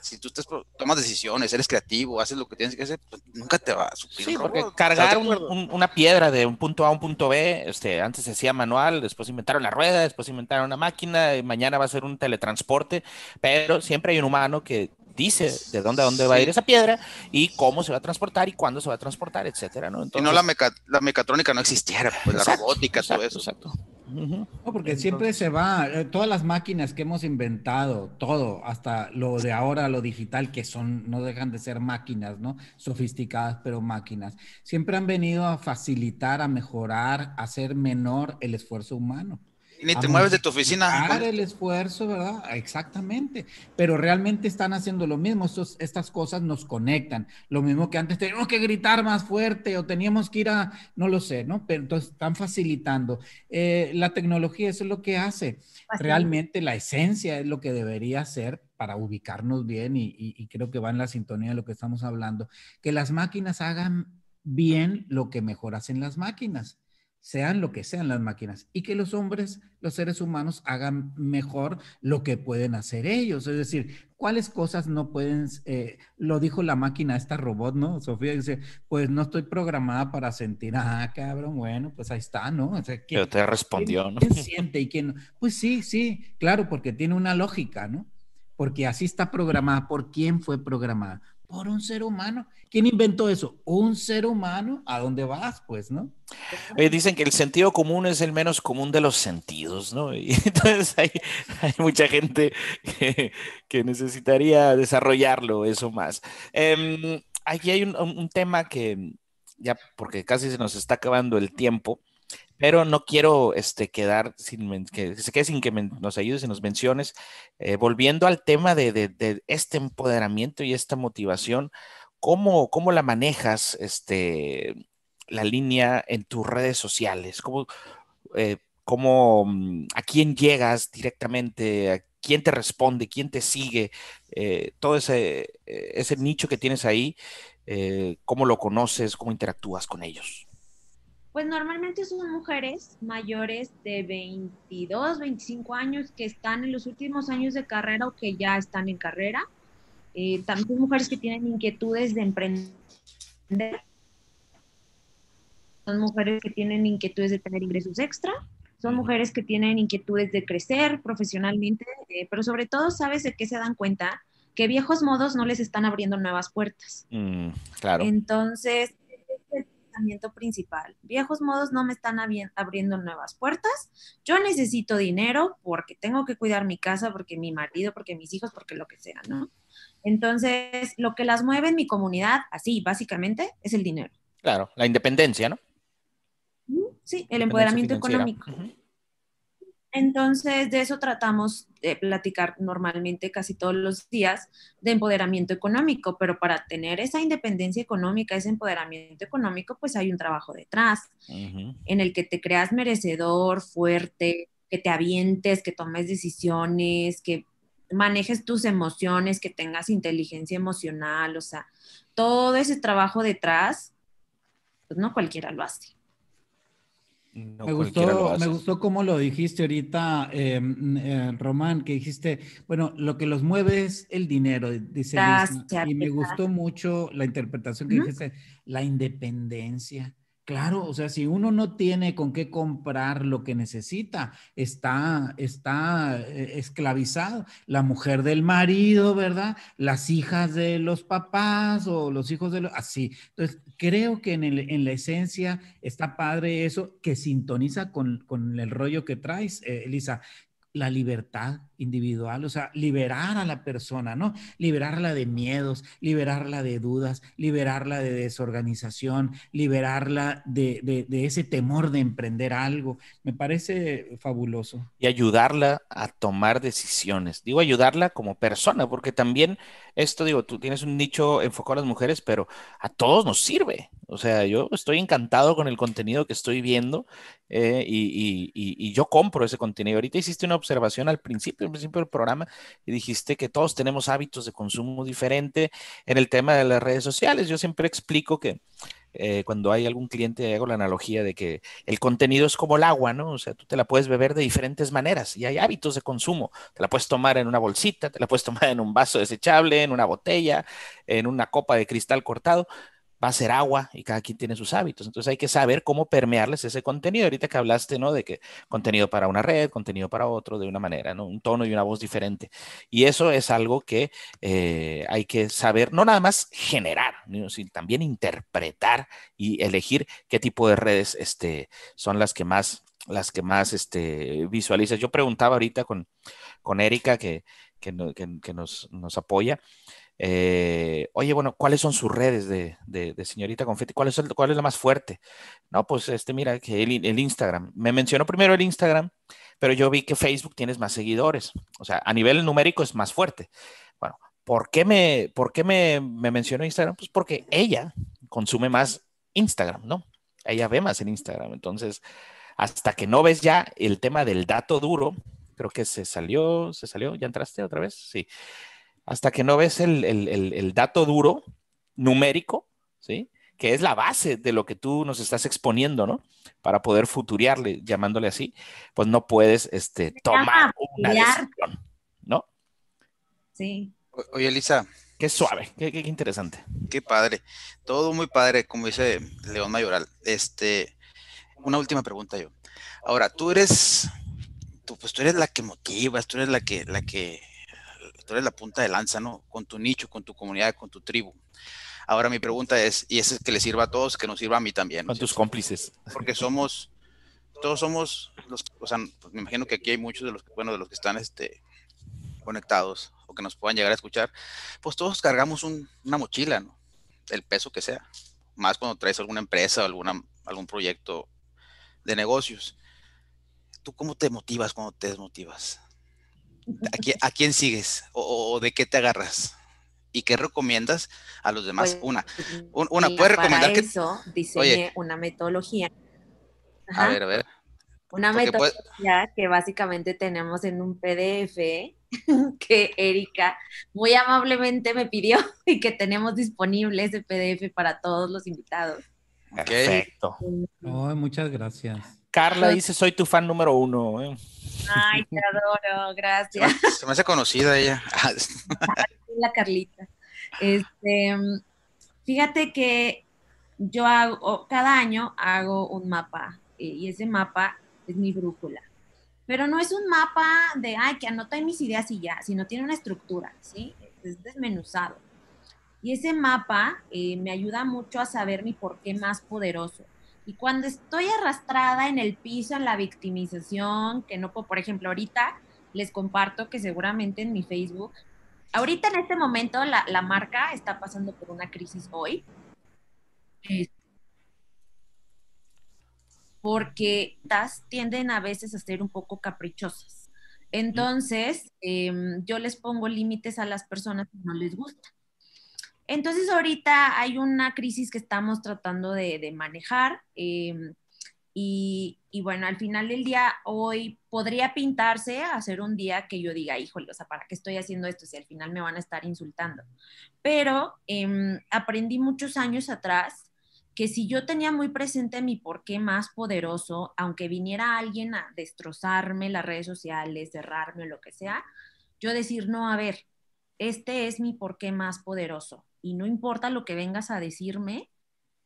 si tú tomas decisiones, eres creativo, haces lo que tienes que hacer, pues, nunca te va a suplir. Sí, porque cargar una piedra de un punto A a un punto B, este, antes se hacía manual, después inventaron la rueda, después inventaron una máquina, y mañana va a ser un teletransporte, pero siempre hay un humano que dice de dónde a dónde va a ir esa piedra y cómo se va a transportar y cuándo se va a transportar, etcétera, ¿no? no la, la mecatrónica no existiera, pues la robótica, todo eso. Exacto. No, porque siempre se va, eh, todas las máquinas que hemos inventado, todo, hasta lo de ahora, lo digital, que son, no dejan de ser máquinas, ¿no? Sofisticadas, pero máquinas, siempre han venido a facilitar, a mejorar, a hacer menor el esfuerzo humano. Ni te mueves de tu oficina. el esfuerzo, ¿verdad? Exactamente. Pero realmente están haciendo lo mismo. estas cosas nos conectan. Lo mismo que antes teníamos que gritar más fuerte o teníamos que ir a, no lo sé, ¿no? Pero entonces están facilitando. Eh, la tecnología, eso es lo que hace. Realmente la esencia es lo que debería ser para ubicarnos bien y, y creo que va en la sintonía de lo que estamos hablando. Que las máquinas hagan bien lo que mejor hacen las máquinas sean lo que sean las máquinas, y que los hombres, los seres humanos, hagan mejor lo que pueden hacer ellos. Es decir, cuáles cosas no pueden, eh, lo dijo la máquina, esta robot, ¿no? Sofía dice, pues no estoy programada para sentir, ah, cabrón, bueno, pues ahí está, ¿no? O sea, Pero te respondió, ¿no? ¿Quién siente y quién no? Pues sí, sí, claro, porque tiene una lógica, ¿no? Porque así está programada. ¿Por quién fue programada? Por un ser humano. ¿Quién inventó eso? Un ser humano. ¿A dónde vas, pues, no? dicen que el sentido común es el menos común de los sentidos, ¿no? *laughs* Y entonces hay, mucha gente que, necesitaría desarrollarlo, eso más. Em, aquí hay un, tema que, ya porque casi se nos está acabando el tiempo, pero no quiero este, quedar sin que se quede sin que nos ayudes y nos menciones. Eh, volviendo al tema de, este empoderamiento y esta motivación, ¿cómo, cómo la manejas este, la línea en tus redes sociales? ¿Cómo, eh, mm, a quién llegas directamente? ¿A quién te responde? ¿Quién te sigue? Eh, todo ese, ese nicho que tienes ahí, ¿cómo lo conoces? ¿Cómo interactúas con ellos? Pues normalmente son mujeres mayores de 22, 25 años que están en los últimos años de carrera o que ya están en carrera. Eh, también mujeres que tienen inquietudes de emprender. Son mujeres que tienen inquietudes de tener ingresos extra. Son mujeres que tienen inquietudes de crecer profesionalmente, eh, pero sobre todo, ¿sabes de qué se dan cuenta? Que viejos modos no les están abriendo nuevas puertas. Mm, claro. Entonces, principal. Viejos modos no me están abriendo nuevas puertas. Yo necesito dinero porque tengo que cuidar mi casa, porque mi marido, porque mis hijos, porque lo que sea, ¿no? Entonces, lo que las mueve en mi comunidad, así básicamente, es el dinero. Claro, la independencia, ¿no? Sí, el empoderamiento económico. Entonces, de eso tratamos de platicar normalmente casi todos los días de empoderamiento económico, pero para tener esa independencia económica, ese empoderamiento económico, pues hay un trabajo detrás en el que te creas merecedor, fuerte, que te avientes, que tomes decisiones, que manejes tus emociones, que tengas inteligencia emocional, o sea, todo ese trabajo detrás, pues no cualquiera lo hace me, gustó, me gustó cómo lo dijiste ahorita, eh, Román, que dijiste, bueno, lo que los mueve es el dinero, dice Y me gustó mucho la interpretación que dijiste, la independencia. Claro, o sea, si uno no tiene con qué comprar lo que necesita, está, está eh, esclavizado. La mujer del marido, ¿verdad? Las hijas de los papás o los hijos de los... Así. Entonces, creo que en, el, en la esencia está padre eso que sintoniza con, con el rollo que traes, eh, Elisa. la libertad individual, o sea, liberar a la persona, ¿no? Liberarla de miedos, liberarla de dudas, liberarla de desorganización, liberarla de, ese temor de emprender algo. Me parece fabuloso. Y ayudarla a tomar decisiones. Digo, ayudarla como persona, porque también esto, digo, tú tienes un nicho enfocado a las mujeres, pero a todos nos sirve. O sea, yo estoy encantado con el contenido que estoy viendo eh, y, y yo compro ese contenido. Ahorita hiciste una observación al principio al principio del programa y dijiste que todos tenemos hábitos de consumo diferente en el tema de las redes sociales. Yo siempre explico que eh, cuando hay algún cliente, hago la analogía de que el contenido es como el agua, ¿no? O sea, tú te la puedes beber de diferentes maneras y hay hábitos de consumo. Te la puedes tomar en una bolsita, te la puedes *laughs* tomar en un vaso desechable, en una botella, en una copa de cristal cortado va a ser agua y cada quien tiene sus hábitos. Entonces hay que saber cómo permearles ese contenido. Ahorita que hablaste, ¿no? De que contenido para una red, contenido para otro, de una manera, ¿no? Un tono y una voz diferente. Y eso es algo que eh, hay que saber, no nada más generar, sino también interpretar y elegir qué tipo de redes este, son las que más las que más este, visualizas. Yo preguntaba ahorita con, con Erika, que, que, nos, nos apoya, eh, oye, bueno, ¿cuáles son sus redes de, señorita Confetti? ¿Cuál es, ¿Cuál es la más fuerte? No, pues este, mira, que el, Instagram. Me mencionó primero el Instagram, pero yo vi que Facebook tienes más seguidores. O sea, a nivel numérico es más fuerte. Bueno, ¿por qué me, por qué me mencionó Instagram? Pues porque ella consume más Instagram, ¿no? Ella ve más en Instagram. Entonces, hasta que no ves ya el tema del dato duro, creo que se salió, se salió, ¿ya entraste otra vez? Sí hasta que no ves el, dato duro, numérico, ¿sí? que es la base de lo que tú nos estás exponiendo, ¿no? Para poder futuriarle, llamándole así, pues no puedes este, tomar una decisión, ¿no? Sí. oye, Elisa. Qué suave, qué, interesante. Qué padre. Todo muy padre, como dice León Mayoral. Este, una última pregunta yo. Ahora, tú eres, tú, pues tú eres la que motivas, tú eres la que, la que tú eres la punta de lanza, ¿no? Con tu nicho, con tu comunidad, con tu tribu. Ahora mi pregunta es, y eso es que le sirva a todos, que nos sirva a mí también. Con tus cómplices. Porque somos, todos somos, los, o sea, pues me imagino que aquí hay muchos de los, bueno, de los que están este, conectados o que nos puedan llegar a escuchar, pues todos cargamos una mochila, ¿no? El peso que sea. Más cuando traes alguna empresa o alguna, algún proyecto de negocios. ¿Tú cómo te motivas cuando te desmotivas? ¿A quién, sigues o, de qué te agarras? ¿Y qué recomiendas a los demás? Pues, una, una puede recomendar para eso diseñé una metodología. A ver, a ver. Una metodología que básicamente tenemos en un PDF *laughs* que Erika muy amablemente me pidió *laughs* y que tenemos disponible ese PDF para todos los invitados. Perfecto. muchas gracias. Carla dice, soy tu fan número uno. ¿eh? Ay, te adoro, gracias. Se me hace conocida ella. La Carlita. Este, fíjate que yo hago, cada año hago un mapa y ese mapa es mi brújula. Pero no es un mapa de, ay, que anota mis ideas y ya, sino tiene una estructura, ¿sí? Es desmenuzado. Y ese mapa eh, me ayuda mucho a saber mi por qué más poderoso. Y cuando estoy arrastrada en el piso, en la victimización, que no puedo, por ejemplo, ahorita les comparto que seguramente en mi Facebook, ahorita en este momento la, la marca está pasando por una crisis hoy. Porque estas tienden a veces a ser un poco caprichosas. Entonces, em, yo les pongo límites a las personas que no les gusta. Entonces ahorita hay una crisis que estamos tratando de, manejar em, y, bueno, al final del día hoy podría pintarse a hacer un día que yo diga, híjole, o sea, ¿para qué estoy haciendo esto si al final me van a estar insultando? Pero em, aprendí muchos años atrás que si yo tenía muy presente mi porqué más poderoso, aunque viniera alguien a destrozarme las redes sociales, cerrarme o lo que sea, yo decir, no, a ver, este es mi porqué más poderoso y no importa lo que vengas a decirme,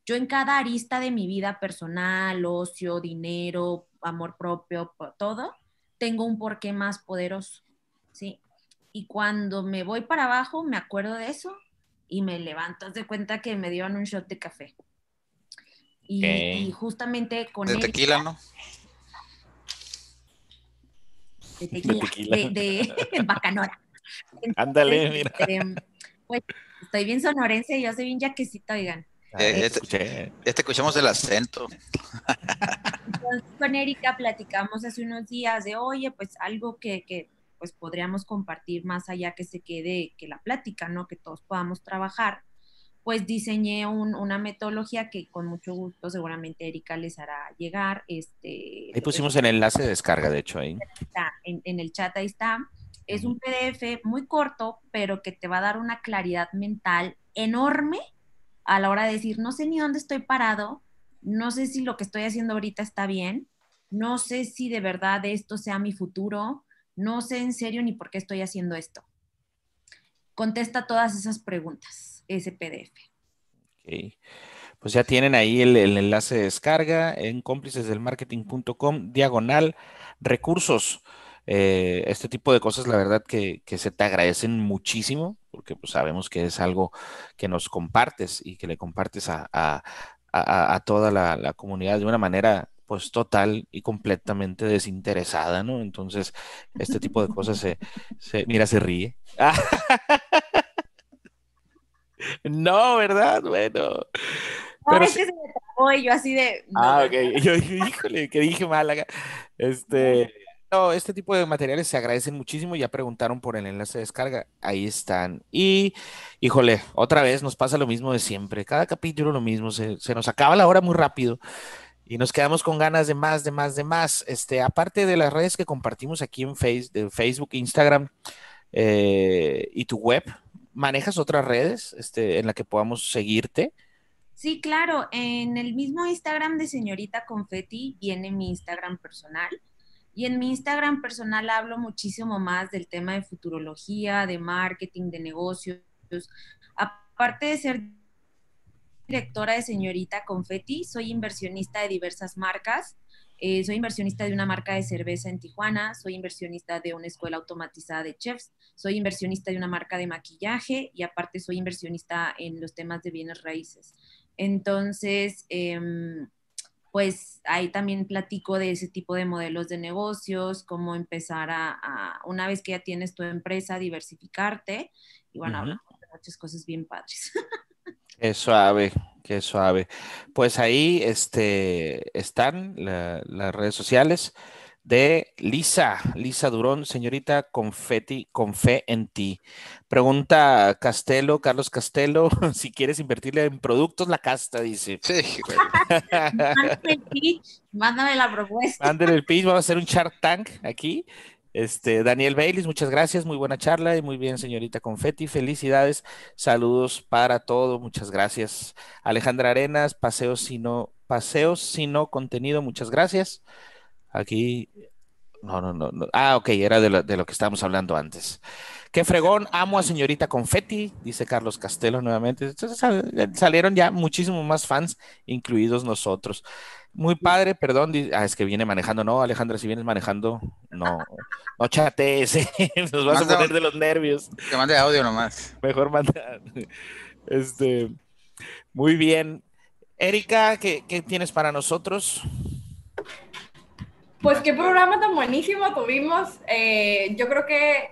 yo en cada arista de mi vida personal, ocio, dinero, amor propio, todo, tengo un porqué más poderoso, ¿sí? Y cuando me voy para abajo, me acuerdo de eso y me levanto, de cuenta que me dieron un shot de café. Y, justamente con... De tequila, ¿no? de de, *laughs* bacanora. Ándale, mira. Este, pues estoy bien sonorense y yo soy bien yaquecita, oigan. Eh, ya, te, escuchamos el acento. con Erika platicamos hace unos días de, oye, pues algo que, que pues podríamos compartir más allá que se quede, que la plática, ¿no? Que todos podamos trabajar pues diseñé una metodología que con mucho gusto seguramente Erika les hará llegar. Este, ahí pusimos el enlace de descarga, de hecho, ahí. Está, en, el chat ahí está. Es un PDF muy corto, pero que te va a dar una claridad mental enorme a la hora de decir, no sé ni dónde estoy parado, no sé si lo que estoy haciendo ahorita está bien, no sé si de verdad esto sea mi futuro, no sé en serio ni por qué estoy haciendo esto. Contesta todas esas preguntas ese PDF. Pues ya tienen ahí el, enlace de descarga en cómplicesdelmarketing.com, diagonal, recursos. Eh, este tipo de cosas, la verdad que, se te agradecen muchísimo, porque pues, sabemos que es algo que nos compartes y que le compartes a, toda la, comunidad de una manera pues total y completamente desinteresada, ¿no? Entonces, este tipo de cosas se, se mira, se ríe. *laughs* No, ¿verdad? Bueno. Pero es que se me trabó y yo así de. ah, ok. Yo dije, híjole, que dije Málaga. Este. No, este tipo de materiales se agradecen muchísimo. Ya preguntaron por el enlace de descarga. Ahí están. Y, híjole, otra vez nos pasa lo mismo de siempre. Cada capítulo lo mismo. Se, nos acaba la hora muy rápido y nos quedamos con ganas de más, de más, de más. Este, aparte de las redes que compartimos aquí en Facebook, Instagram eh, y tu web, ¿Manejas otras redes este, en la que podamos seguirte? Sí, claro. En el mismo Instagram de Señorita Confetti viene mi Instagram personal. Y en mi Instagram personal hablo muchísimo más del tema de futurología, de marketing, de negocios. Aparte de ser directora de Señorita Confetti, soy inversionista de diversas marcas eh, soy inversionista de una marca de cerveza en Tijuana, soy inversionista de una escuela automatizada de chefs, soy inversionista de una marca de maquillaje y aparte soy inversionista en los temas de bienes raíces. Entonces, em, pues ahí también platico de ese tipo de modelos de negocios, cómo empezar a, una vez que ya tienes tu empresa, diversificarte y bueno, hablamos de muchas cosas bien padres. *laughs* Qué suave, qué suave. Pues ahí este, están las redes sociales de Lisa, Lisa Durón, señorita Confetti, con fe en ti. Pregunta Castelo, Carlos Castelo, *laughs* si quieres invertirle en productos, la casta, dice. Sí, Mándame el pitch, mándame la propuesta. Mándale el pitch, vamos a hacer un Shark Tank aquí. Este, Daniel Baylis, muchas gracias, muy buena charla y muy bien, señorita Confetti, felicidades, saludos para todos, muchas gracias. Alejandra Arenas, paseos sino, paseos sino contenido, muchas gracias. Aquí, no, no, no, no. ah, ok, era de lo, de lo que estábamos hablando antes. Qué fregón, amo a señorita Confetti, dice Carlos Castelo nuevamente. Entonces salieron ya muchísimos más fans, incluidos nosotros. Muy padre, perdón. Ah, es que viene manejando. No, Alejandra, si vienes manejando, no, no chatees, *laughs* nos vas a poner de los nervios. Que mande audio nomás. Mejor manda. Este, muy bien. Erika, ¿qué, tienes para nosotros? Pues qué programa tan buenísimo tuvimos. Eh, yo creo que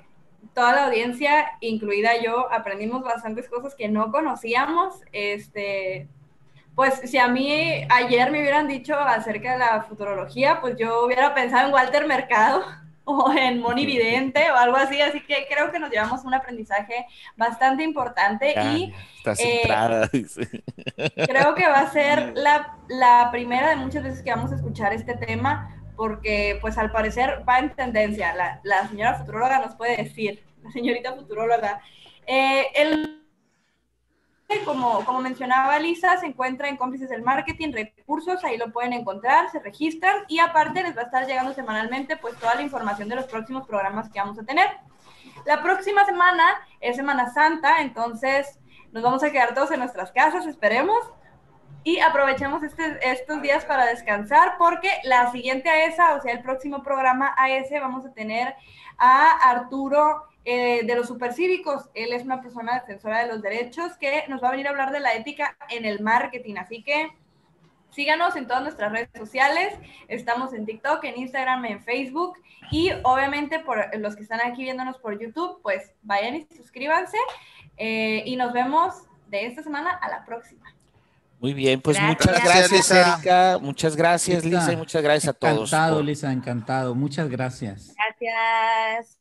toda la audiencia, incluida yo, aprendimos bastantes cosas que no conocíamos. Este, pues si a mí ayer me hubieran dicho acerca de la futurología, pues yo hubiera pensado en Walter Mercado *laughs* o en Moni *laughs* Vidente o algo así, así que creo que nos llevamos un aprendizaje bastante importante y eh, *laughs* creo que va a ser la, la primera de muchas veces que vamos a escuchar este tema porque pues al parecer va en tendencia, la, la señora futuróloga nos puede decir, la señorita futuróloga. Eh, el como, como mencionaba Lisa, se encuentra en Cómplices del Marketing, recursos, ahí lo pueden encontrar, se registran y aparte les va a estar llegando semanalmente pues toda la información de los próximos programas que vamos a tener. La próxima semana es Semana Santa, entonces nos vamos a quedar todos en nuestras casas, esperemos, y aprovechemos este, estos días para descansar porque la siguiente a esa, o sea, el próximo programa a ese, vamos a tener a Arturo eh, de los supercívicos. Él es una persona defensora de los derechos que nos va a venir a hablar de la ética en el marketing. Así que Síganos en todas nuestras redes sociales. Estamos en TikTok, en Instagram, en Facebook. Y obviamente por los que están aquí viéndonos por YouTube, pues vayan y suscríbanse. Eh, y nos vemos de esta semana a la próxima. Muy bien, pues muchas gracias, Erika. Muchas gracias, Lisa, y muchas gracias a todos. Encantado, Lisa, encantado. Muchas gracias. Gracias.